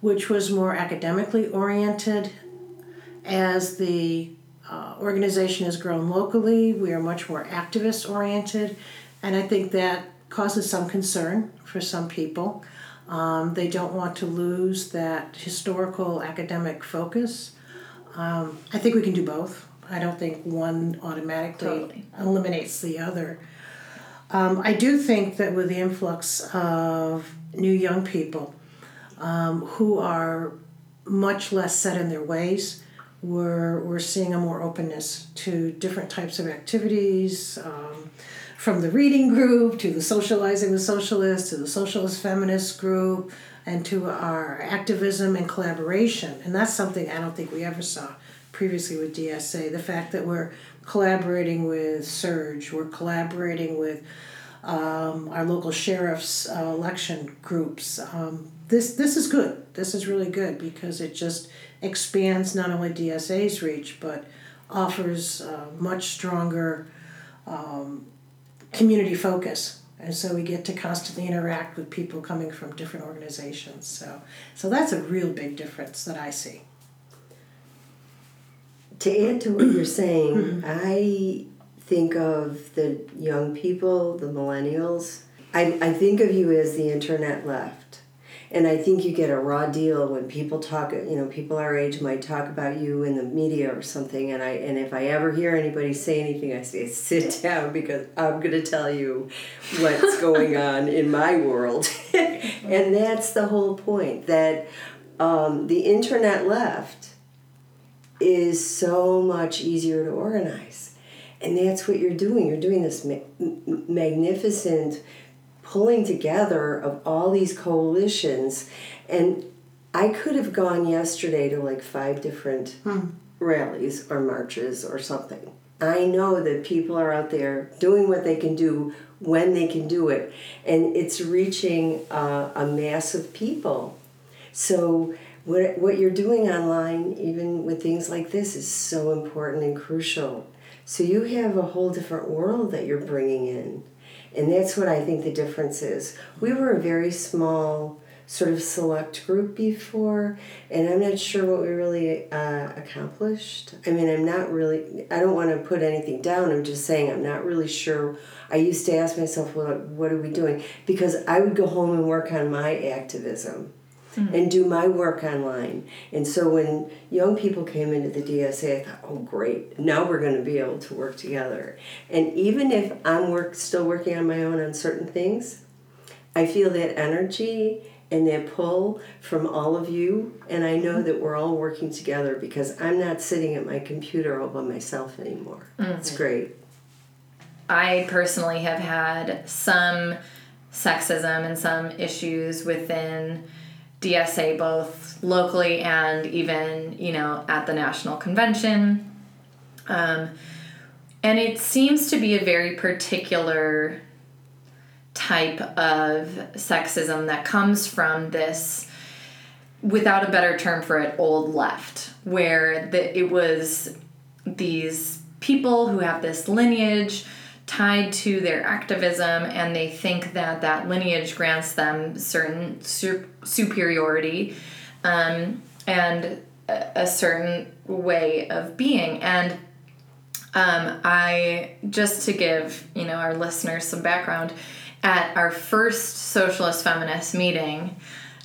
which was more academically oriented. As the uh, organization has grown locally, we are much more activist oriented, and I think that causes some concern for some people. Um, they don't want to lose that historical academic focus. Um, I think we can do both. I don't think one automatically Totally. eliminates the other. Um, I do think that with the influx of new young people um, who are much less set in their ways, we're, we're seeing a more openness to different types of activities, um, from the reading group to the socializing with socialists to the socialist feminist group and to our activism and collaboration. And that's something I don't think we ever saw previously with DSA. The fact that we're collaborating with SURJ, we're collaborating with um, our local sheriff's uh, election groups. Um, this this is good. This is really good because it just expands not only DSA's reach but offers uh, much stronger um, community focus. And so we get to constantly interact with people coming from different organizations. So so that's a real big difference that I see. To add to what you're saying, I think of the young people, the millennials. I, I think of you as the internet left. And I think you get a raw deal when people talk, you know, people our age might talk about you in the media or something. And I and if I ever hear anybody say anything, I say, sit down because I'm going to tell you what's going on in my world. and that's the whole point that um, the internet left is so much easier to organize. And that's what you're doing. You're doing this ma- magnificent pulling together of all these coalitions. And I could have gone yesterday to like five different rallies or marches or something. I know that people are out there doing what they can do when they can do it. And it's reaching uh, a mass of people. So what, what you're doing online, even with things like this, is so important and crucial. So you have a whole different world that you're bringing in. And that's what I think the difference is. We were a very small sort of select group before, and I'm not sure what we really uh, accomplished. I mean, I'm not really, I don't want to put anything down. I'm just saying I'm not really sure. I used to ask myself, well, what are we doing? Because I would go home and work on my activism Mm-hmm. and do my work online. And so when young people came into the DSA, I thought, oh, great, now we're going to be able to work together. And even if I'm work, still working on my own on certain things, I feel that energy and that pull from all of you. And I know mm-hmm. that we're all working together because I'm not sitting at my computer all by myself anymore. Mm-hmm. It's great. I personally have had some sexism and some issues within DSA, both locally and even, you know, at the national convention. Um, and it seems to be a very particular type of sexism that comes from this without a better term for it old left where the, it was these people who have this lineage tied to their activism and they think that that lineage grants them certain su- superiority um, and a, a certain way of being and um, I just to give you know our listeners some background at our first socialist feminist meeting,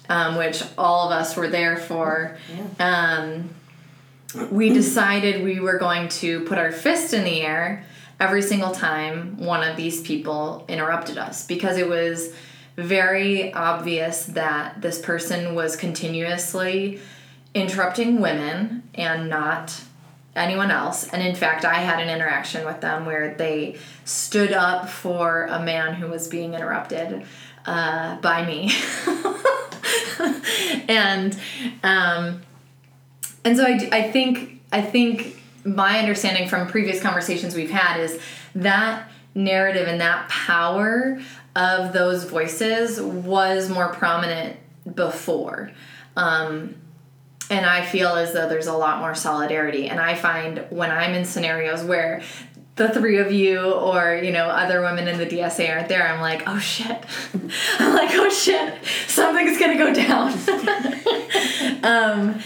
um, which all of us were there for. Um, we decided we were going to put our fist in the air every single time one of these people interrupted us because it was very obvious that this person was continuously interrupting women and not anyone else. And in fact, I had an interaction with them where they stood up for a man who was being interrupted uh, by me. and um, and so I, I think I think my understanding from previous conversations we've had is that narrative and that power of those voices was more prominent before. Um, and I feel as though there's a lot more solidarity. And I find when I'm in scenarios where the three of you or you know other women in the DSA aren't there, I'm like, oh shit. I'm like, oh shit, something's gonna go down. um,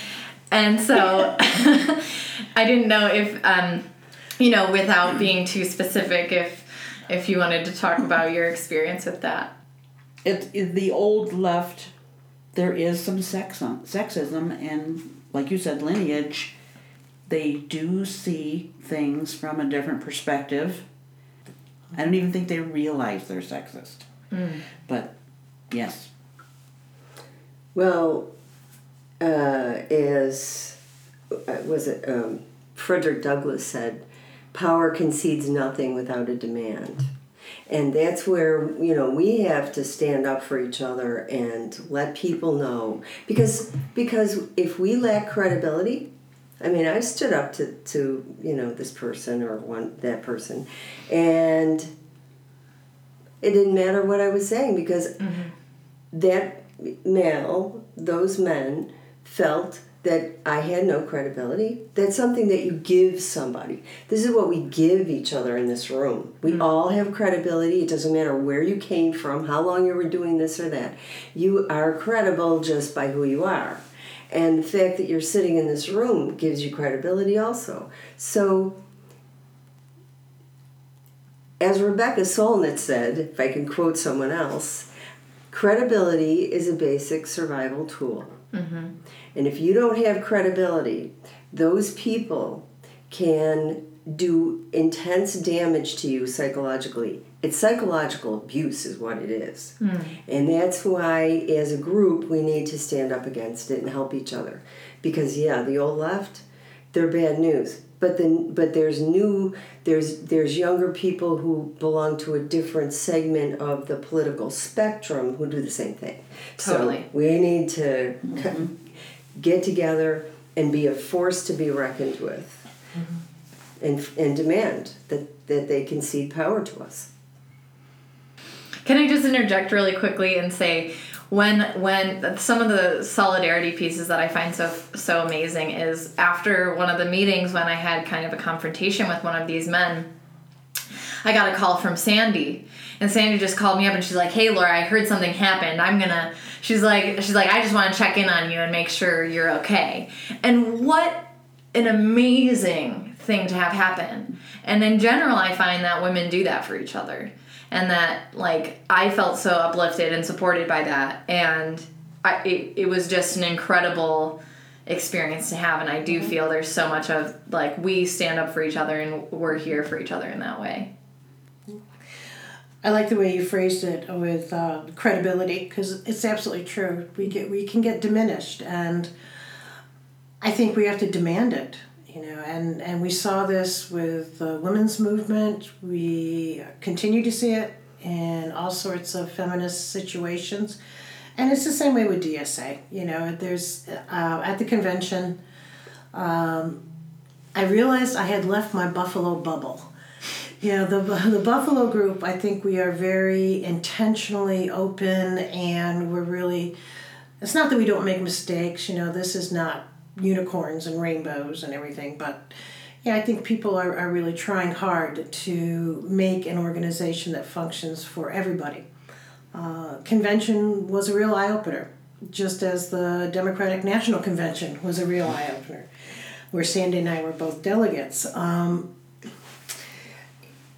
and so I didn't know if um, you know without being too specific if if you wanted to talk about your experience with that. It, it the old left. There is some sex sexism and, like you said, lineage. They do see things from a different perspective. I don't even think they realize they're sexist. But yes, Well, uh, as uh, was it um, Frederick Douglass said, power concedes nothing without a demand. And that's where, you know, we have to stand up for each other and let people know. Because because if we lack credibility, I mean, I stood up to, to you know, this person or one that person and it didn't matter what I was saying because mm-hmm. that male, those men, felt that I had no credibility. That's something that you give somebody. This is what we give each other in this room. We mm. all have credibility. It doesn't matter where you came from, how long you were doing this or that. You are credible just by who you are. And the fact that you're sitting in this room gives you credibility also. So as Rebecca Solnit said, if I can quote someone else, credibility is a basic survival tool. Mm-hmm. And if you don't have credibility, those people can do intense damage to you psychologically. It's psychological abuse, is what it is. Hmm. And that's why, as a group, we need to stand up against it and help each other. Because, yeah, the old left, they're bad news. But then, but there's new, there's there's younger people who belong to a different segment of the political spectrum who do the same thing. Totally. So we need to mm-hmm. Get together and be a force to be reckoned with, mm-hmm. and and demand that that they concede power to us. Can I just interject really quickly and say when when some of the solidarity pieces that I find so so amazing is after one of the meetings when I had kind of a confrontation with one of these men I got a call from Sandy. And Sandy just called me up and she's like, "Hey Laura, I heard something happened. I'm to She's like she's like I just want to check in on you and make sure you're okay." And what an amazing thing to have happen. And in general, I find that women do that for each other. And that like I felt so uplifted and supported by that and I, it, it was just an incredible experience to have and i do mm-hmm. feel there's so much of like we stand up for each other and we're here for each other in that way I like the way you phrased it with uh, credibility because it's absolutely true. We get we can get diminished, and I think we have to demand it. You know, and and we saw this with the women's movement. We continue to see it in all sorts of feminist situations, and it's the same way with DSA. You know, there's uh, at the convention. Um, I realized I had left my Buffalo bubble yeah, the the Buffalo group. I think we are very intentionally open, and we're really. It's not that we don't make mistakes. You know, this is not unicorns and rainbows and everything, but yeah, I think people are, are really trying hard to make an organization that functions for everybody. Uh, convention was a real eye opener, just as the Democratic National Convention was a real eye opener, where Sandy and I were both delegates. Um,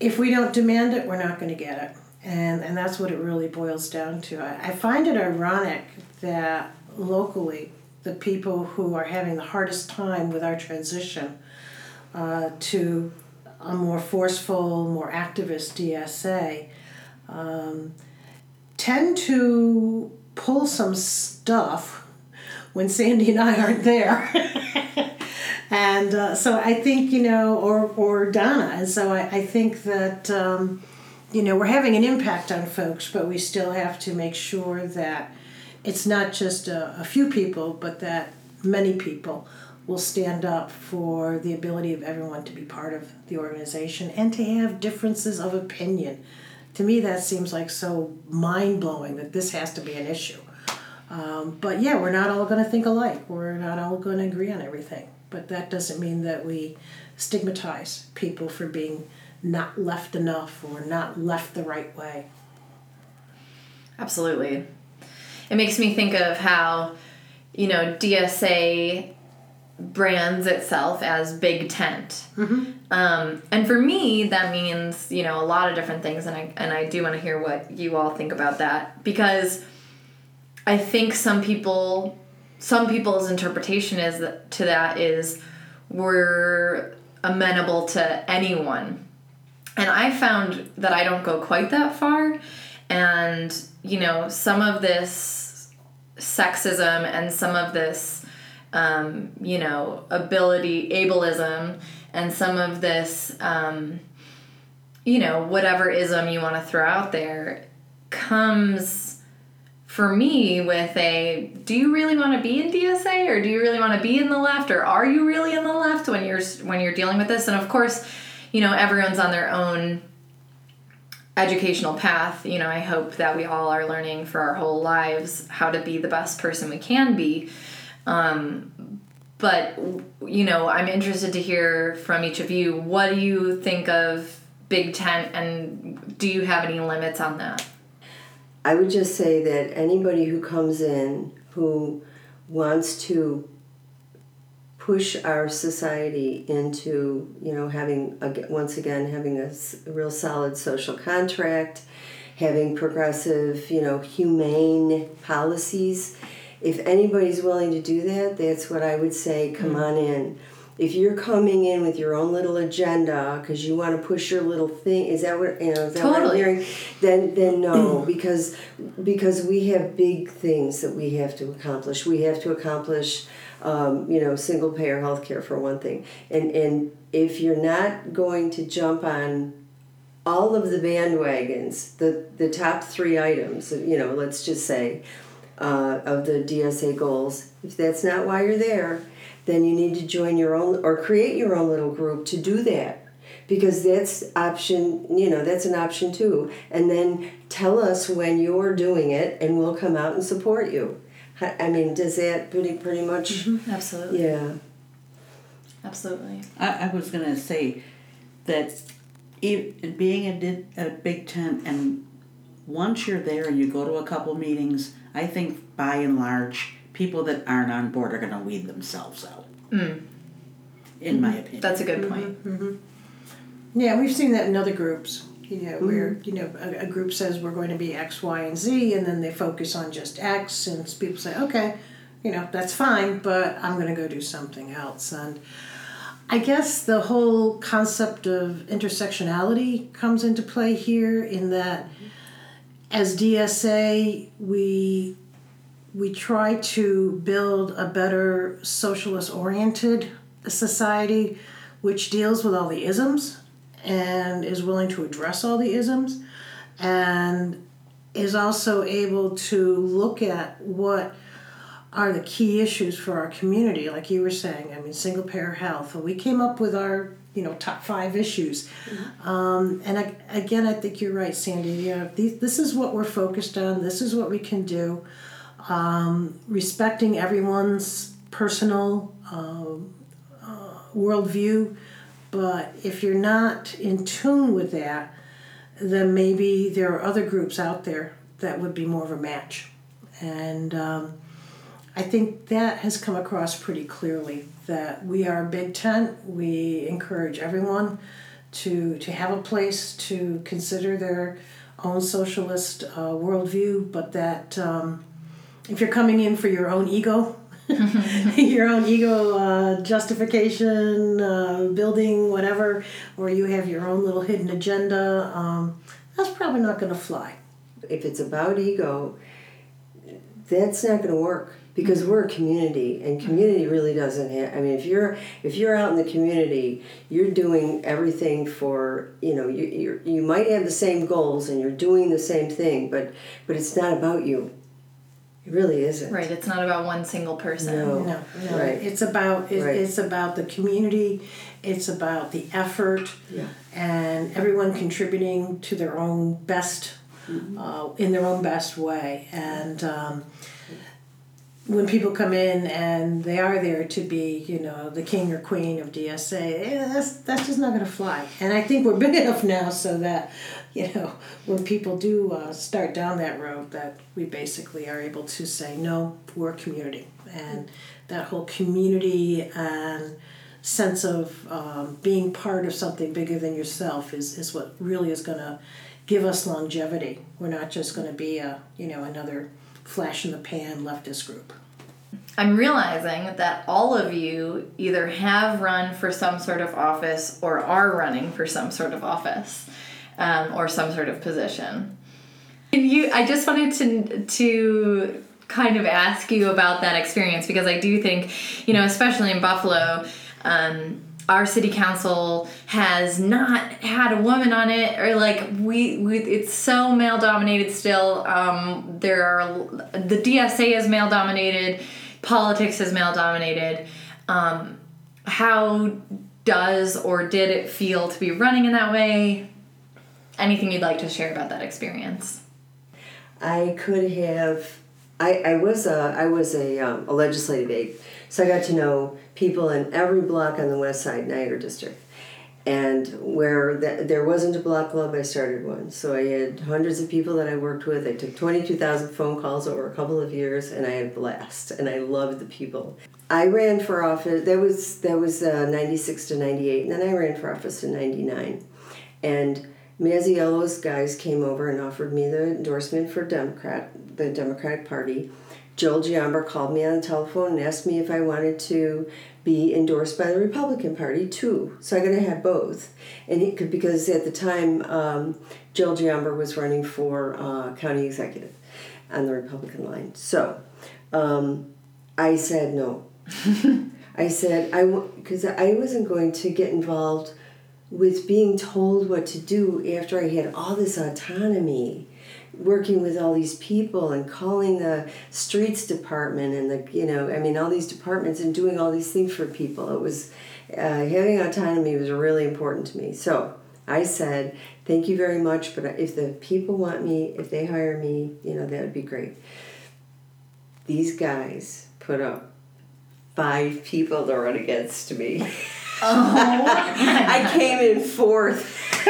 if we don't demand it, we're not going to get it. And, and that's what it really boils down to. I, I find it ironic that locally, the people who are having the hardest time with our transition uh, to a more forceful, more activist DSA um, tend to pull some stuff when Sandy and I aren't there. and uh, so I think you know, or or Donna, and so I, I think that um, you know we're having an impact on folks, but we still have to make sure that it's not just a, a few people, but that many people will stand up for the ability of everyone to be part of the organization and to have differences of opinion. To me, that seems like so mind blowing that this has to be an issue. Um, but yeah, we're not all going to think alike. We're not all going to agree on everything but that doesn't mean that we stigmatize people for being not left enough or not left the right way. Absolutely. It makes me think of how, you know, DSA brands itself as Big Tent. Mm-hmm. Um, and for me, that means, you know, a lot of different things. And I, and I do want to hear what you all think about that because I think some people some people's interpretation is that, to that is we're amenable to anyone. And I found that I don't go quite that far. And, you know, some of this sexism and some of this, um, you know, ability, ableism, and some of this, um, you know, whatever ism you want to throw out there comes for me with a do you really want to be in DSA or do you really want to be in the left or are you really in the left when you're when you're dealing with this? And of course you know everyone's on their own educational path. You know I hope that we all are learning for our whole lives how to be the best person we can be. Um, but you know I'm interested to hear from each of you what do you think of Big Tent and do you have any limits on that I would just say that anybody who comes in who wants to push our society into, you know, having, once again, having a real solid social contract, having progressive, you know, humane policies. If anybody's willing to do that, that's what I would say come mm. on in if you're coming in with your own little agenda because you want to push your little thing is that what you know is that totally. what I'm hearing? Then then no because because we have big things that we have to accomplish. We have to accomplish um, you know single payer health care for one thing. And and if you're not going to jump on all of the bandwagons the the top three items you know let's just say uh, of the DSA goals if that's not why you're there then you need to join your own or create your own little group to do that. Because that's option you know that's an option too. And then tell us when you're doing it and we'll come out and support you. I mean does that pretty pretty much? Mm-hmm. absolutely. Yeah. Absolutely. I, I was going to say that e- being a, di- a big tent and once you're there and you go to a couple meetings, I think by and large, people that aren't on board are going to weed themselves out. Mm. In my opinion. That's a good mm-hmm, point. Mm-hmm. Yeah, we've seen that in other groups. You know, mm-hmm. where you know a, a group says we're going to be X, Y, and Z, and then they focus on just X, and people say, okay, you know, that's fine, but I'm going to go do something else. And I guess the whole concept of intersectionality comes into play here in that as DSA, we we try to build a better socialist oriented society which deals with all the isms and is willing to address all the isms and is also able to look at what are the key issues for our community like you were saying. I mean single payer health. We came up with our you know top five issues. Um, and I, again i think you're right sandy. You know, these, this is what we're focused on. This is what we can do um, respecting everyone's personal um, uh, worldview but if you're not in tune with that then maybe there are other groups out there that would be more of a match and um, I think that has come across pretty clearly that we are a big tent. We encourage everyone to to have a place to consider their own socialist uh, worldview, but that um, if you're coming in for your own ego, your own ego uh, justification, uh, building whatever, or you have your own little hidden agenda, um, that's probably not going to fly. If it's about ego, that's not going to work because we're a community and community really doesn't have i mean if you're if you're out in the community you're doing everything for you know you you you might have the same goals and you're doing the same thing but but it's not about you it really isn't Right. It's not about one single person. no, No, no. Right. It's about it, Right. it's about the community. It's about the effort, Yeah. and everyone contributing to their own best, Mm-hmm. uh, in their own best way. And um, when people come in and they are there to be, you know, the king or queen of DSA, eh, that's that's just not going to fly. And I think we're big enough now so that, you know, when people do uh, start down that road, that we basically are able to say, no, we're community, and that whole community and sense of um, being part of something bigger than yourself is, is what really is going to give us longevity. We're not just going to be a you know another flash in the pan leftist group. I'm realizing that all of you either have run for some sort of office or are running for some sort of office um, or some sort of position. And you, I just wanted to to kind of ask you about that experience because I do think, you know, especially in Buffalo, um, our city council has not had a woman on it or like we, we it's so male dominated still. Um, there are the dsa is male dominated politics is male dominated. Um, how does or did it feel to be running in that way anything you'd like to share about that experience I could have. I, I was a I was a, um, a legislative aide, so I got to know people in every block on the west side Niagara district, and where th- there wasn't a block club, I started one. So I had hundreds of people that I worked with. I took twenty two thousand phone calls over a couple of years, and I had a blast, and I loved the people. I ran for office. That was that was uh, ninety six to ninety eight, and then I ran for office in ninety nine, and Masiello's guys came over and offered me the endorsement for Democrat, the Democratic Party. Joel Giambra called me on the telephone and asked me if I wanted to be endorsed by the Republican Party too. So I got to have both, and he could because at the time um, Joel Giambra was running for uh, county executive on the Republican line. So um, I said no. I said I because I wasn't going to get involved with being told what to do after I had all this autonomy, working with all these people and calling the streets department and the you know I mean all these departments and doing all these things for people. It was uh, having autonomy was really important to me. So I said thank you very much, but if the people want me, if they hire me, you know that would be great. These guys put up five people to run against me. I came in fourth.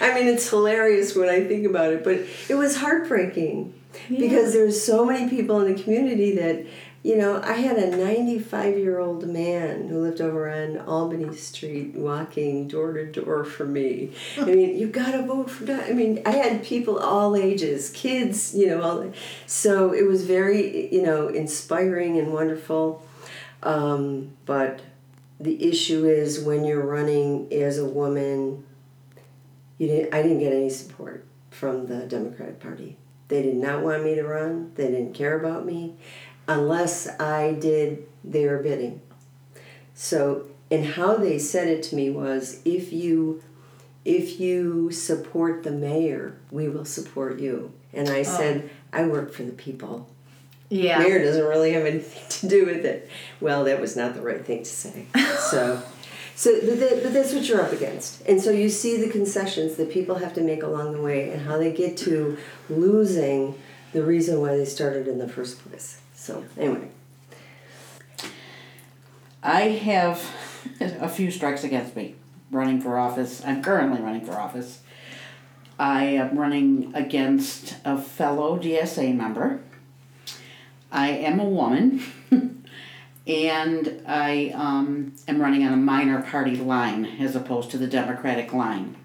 I mean, it's hilarious when I think about it, but it was heartbreaking because there's so many people in the community that, you know, I had a 95 year old man who lived over on Albany Street walking door to door for me. I mean, you got to vote for that. I mean, I had people all ages, kids, you know, all, so it was very, you know, inspiring and wonderful. Um, but the issue is when you're running as a woman, you didn't, I didn't get any support from the Democratic Party. They did not want me to run. They didn't care about me unless I did their bidding. So, and how they said it to me was if you if you support the mayor, we will support you. And I oh. said, I work for the people. Yeah. Mayor doesn't really have anything to do with it. Well, that was not the right thing to say. So, so but, that, but that's what you're up against. And so you see the concessions that people have to make along the way and how they get to losing the reason why they started in the first place. So, anyway. I have a few strikes against me running for office. I'm currently running for office. I am running against a fellow DSA member. I am a woman, and I um, am running on a minor party line as opposed to the Democratic line,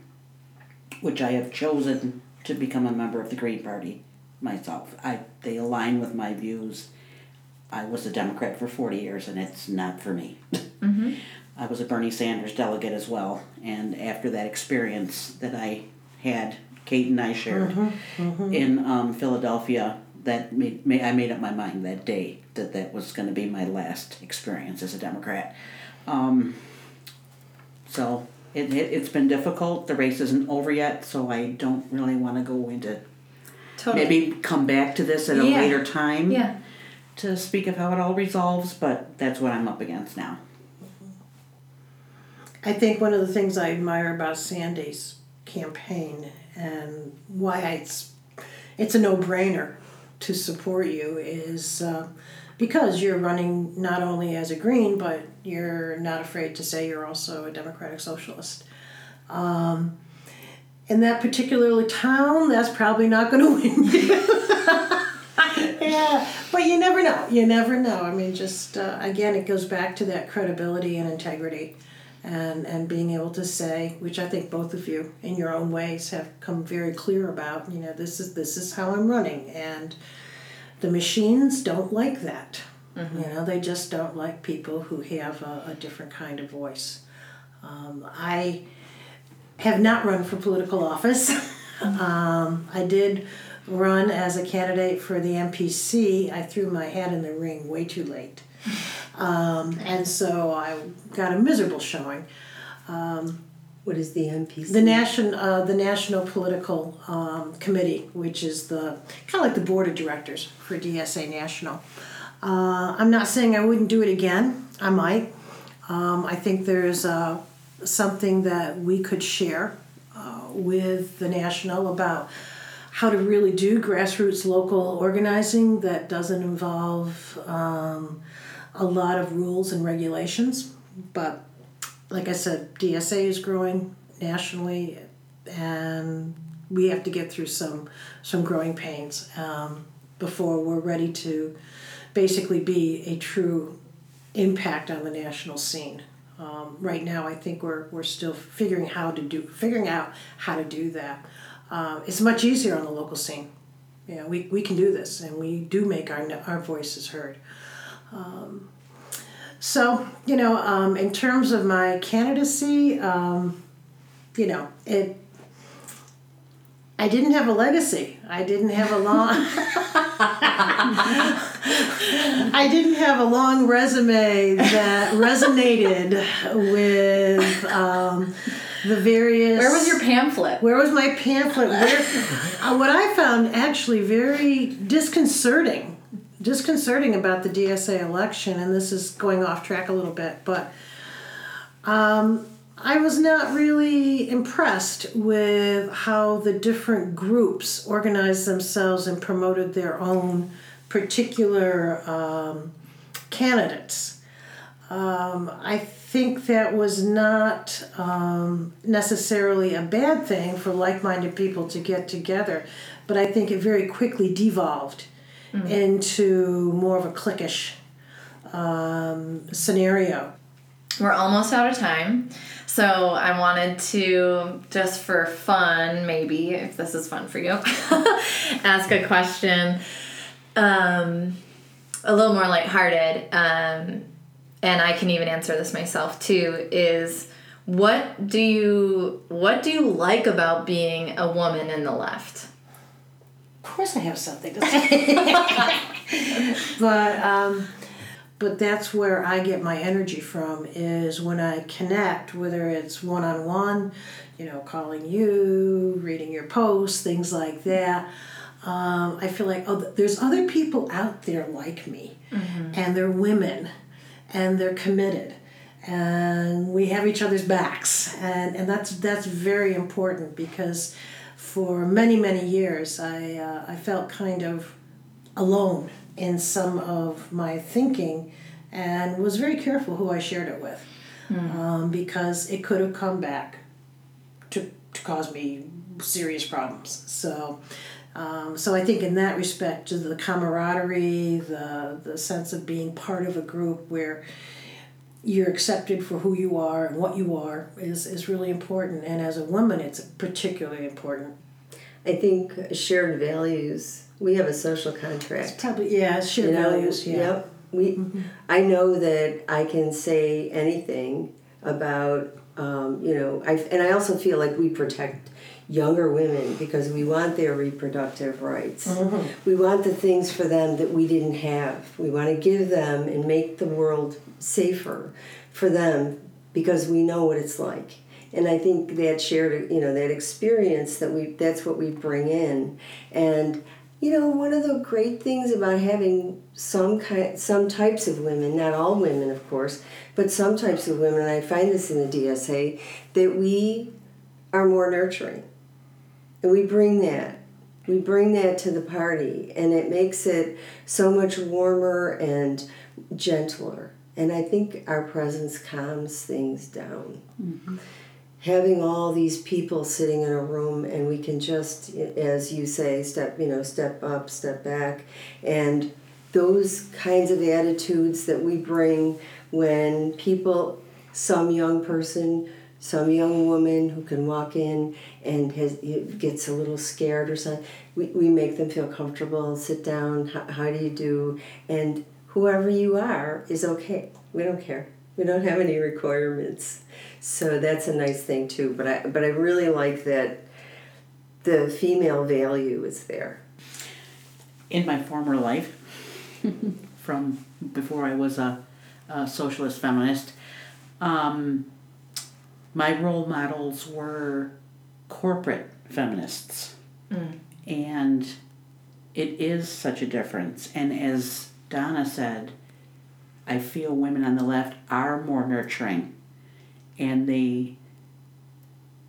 which I have chosen to become a member of the Green Party myself. I they align with my views. I was a Democrat for 40 years, and it's not for me. I was a Bernie Sanders delegate as well, and after that experience that I had, Kate and I shared in um, Philadelphia, that made, made I made up my mind that day that that was going to be my last experience as a Democrat. Um, so it, it it's been difficult. The race isn't over yet, so I don't really want to go into Totally. maybe come back to this at a Yeah. later time Yeah. to speak of how it all resolves, but that's what I'm up against now. I think one of the things I admire about Sandy's campaign and why it's it's a no brainer to support you is uh, because you're running not only as a Green, but you're not afraid to say you're also a Democratic Socialist. Um, in that particular town, that's probably not going to win you. yeah, but you never know. You never know. I mean, just uh, again, it goes back to that credibility and integrity, and and being able to say, which I think both of you, in your own ways, have come very clear about. You know, this is this is how I'm running, and the machines don't like that. You know, they just don't like people who have a, a different kind of voice. Um, I have not run for political office. um, I did run as a candidate for the MPC. I threw my hat in the ring way too late. Um, and so I got a miserable showing. What is the MPC? The nation, uh, the National Political um, Committee, which is the kind of like the board of directors for DSA National. Uh, I'm not saying I wouldn't do it again. I might. Um, I think there's uh, something that we could share uh, with the national about how to really do grassroots local organizing that doesn't involve um, a lot of rules and regulations. But like I said, DSA is growing nationally, and we have to get through some some growing pains um, before we're ready to basically be a true impact on the national scene. Um, right now, I think we're we're still figuring how to do figuring out how to do that. Um, it's much easier on the local scene. Know, we, we can do this, and we do make our our voices heard. Um, so you know, um, in terms of my candidacy, um, you know, it. I didn't have a legacy. I didn't have a long. I didn't have a long resume that resonated with um, the various. Where was your pamphlet? Where was my pamphlet? Where, uh, what I found actually very disconcerting, disconcerting about the DSA election, and this is going off track a little bit, but um, I was not really impressed with how the different groups organized themselves and promoted their own particular um, candidates. Um, I think that was not um, necessarily a bad thing for like minded people to get together, but I think it very quickly devolved into more of a cliquish um, scenario. We're almost out of time. So I wanted to, just for fun, maybe, if this is fun for you, ask a question um, a little more lighthearted. Um, and I can even answer this myself too, is what do you what do you like about being a woman in the left? Of course, I have something to say. but um, but that's where I get my energy from is when I connect, whether it's one on one, you know, calling you, reading your posts, things like that. Um, I feel like oh, there's other people out there like me, and they're women, and they're committed, and we have each other's backs, and and that's that's very important because for many many years I uh, I felt kind of alone in some of my thinking and was very careful who I shared it with um, because it could have come back to, to cause me serious problems. So, um, so I think in that respect, the camaraderie, the the sense of being part of a group where you're accepted for who you are and what you are is, is really important. And as a woman, it's particularly important. I think shared values. We have a social contract. Probably, yeah, shared you know, values, yeah. Mm-hmm. We, I know that I can say anything about, um, you know, I and I also feel like we protect younger women because we want their reproductive rights. Mm-hmm. We want the things for them that we didn't have. We want to give them and make the world safer for them because we know what it's like. And I think that shared, you know, that experience that we that's what we bring in. And you know, one of the great things about having some kind, some types of women, not all women, of course, but some types of women, and I find this in the DSA, that we are more nurturing, and we bring that, we bring that to the party, and it makes it so much warmer and gentler. And I think our presence calms things down. Mm-hmm. Having all these people sitting in a room and we can just as you say step you know step up step back. And those kinds of attitudes that we bring when people some young person some young woman who can walk in and has gets a little scared or something we, we make them feel comfortable sit down how, how do you do and whoever you are is okay we don't care we don't have any requirements so that's a nice thing too. But I but I really like that the female value is there. in my former life, from before I was a, a socialist feminist, um, my role models were corporate feminists. And it is such a difference. And as Donna said, I feel women on the left are more nurturing. And they,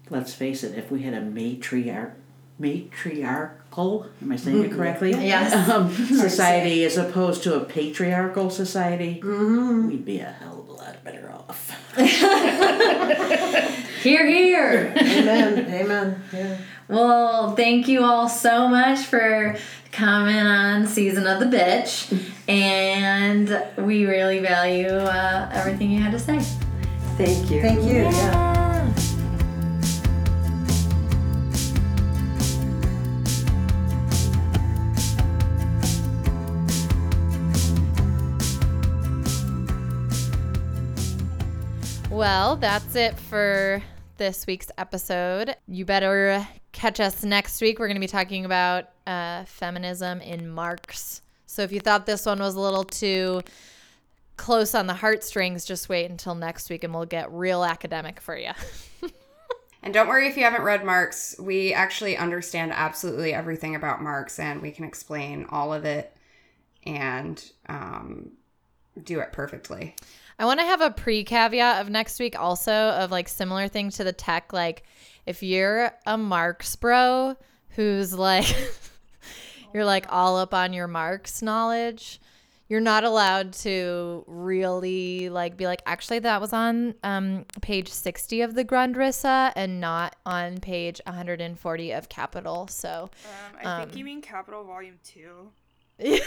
let's face it, if we had a matriarch, matriarchal, am I saying it correctly? Yes. Um, society as opposed to a patriarchal society, we'd be a hell lot better off. Here, here. Amen. Amen. Yeah. Well, thank you all so much for coming on Season of the Bitch. And we really value uh, everything you had to say. Thank you. Thank you. Yeah. Well, that's it for this week's episode. You better catch us next week. We're going to be talking about uh, feminism in Marx. So if you thought this one was a little too close on the heartstrings, just wait until next week and we'll get real academic for you. And don't worry if you haven't read Marx. We actually understand absolutely everything about Marx and we can explain all of it and um, do it perfectly. I want to have a pre caveat of next week also of like similar thing to the tech. Like if you're a Marx bro who's like, you're like all up on your Marx knowledge, you're not allowed to really like be like actually that was on um page 60 of the Grundrisse and not on page 140 of Capital. So Um, I think you mean Capital Volume Two.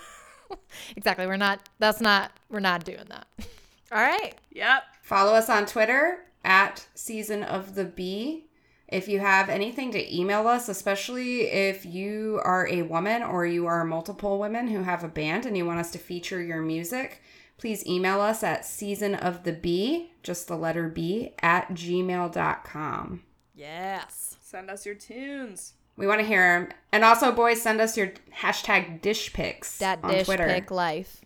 exactly, we're not that's not we're not doing that. All right. Yep. Follow us on Twitter at Season of the Bee. If you have anything to email us, especially if you are a woman or you are multiple women who have a band and you want us to feature your music, please email us at season of the bee, just the letter B, at gmail.com. Yes. Send us your tunes. We want to hear them. And also, boys, send us your hashtag dish pics That on dish Twitter. pick life.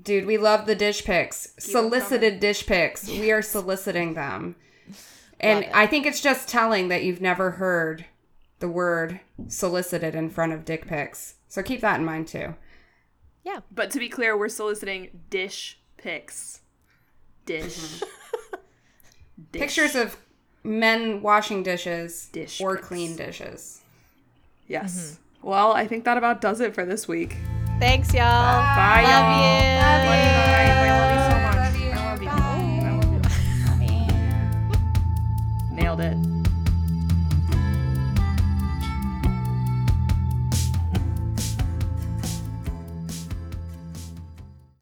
Dude, we love the dish pics. 'em Solicited dish pics. We are soliciting them. And I think it's just telling that you've never heard the word solicited in front of dick pics. So keep that in mind too. Yeah. But to be clear, we're soliciting dish pics. Dish. Mm-hmm. Dish. Pictures of men washing dishes Dish or picks. clean dishes. Yes. Mm-hmm. Well, I think that about does it for this week. Thanks, y'all. Bye, Bye love y'all. You. Love you. Nailed it.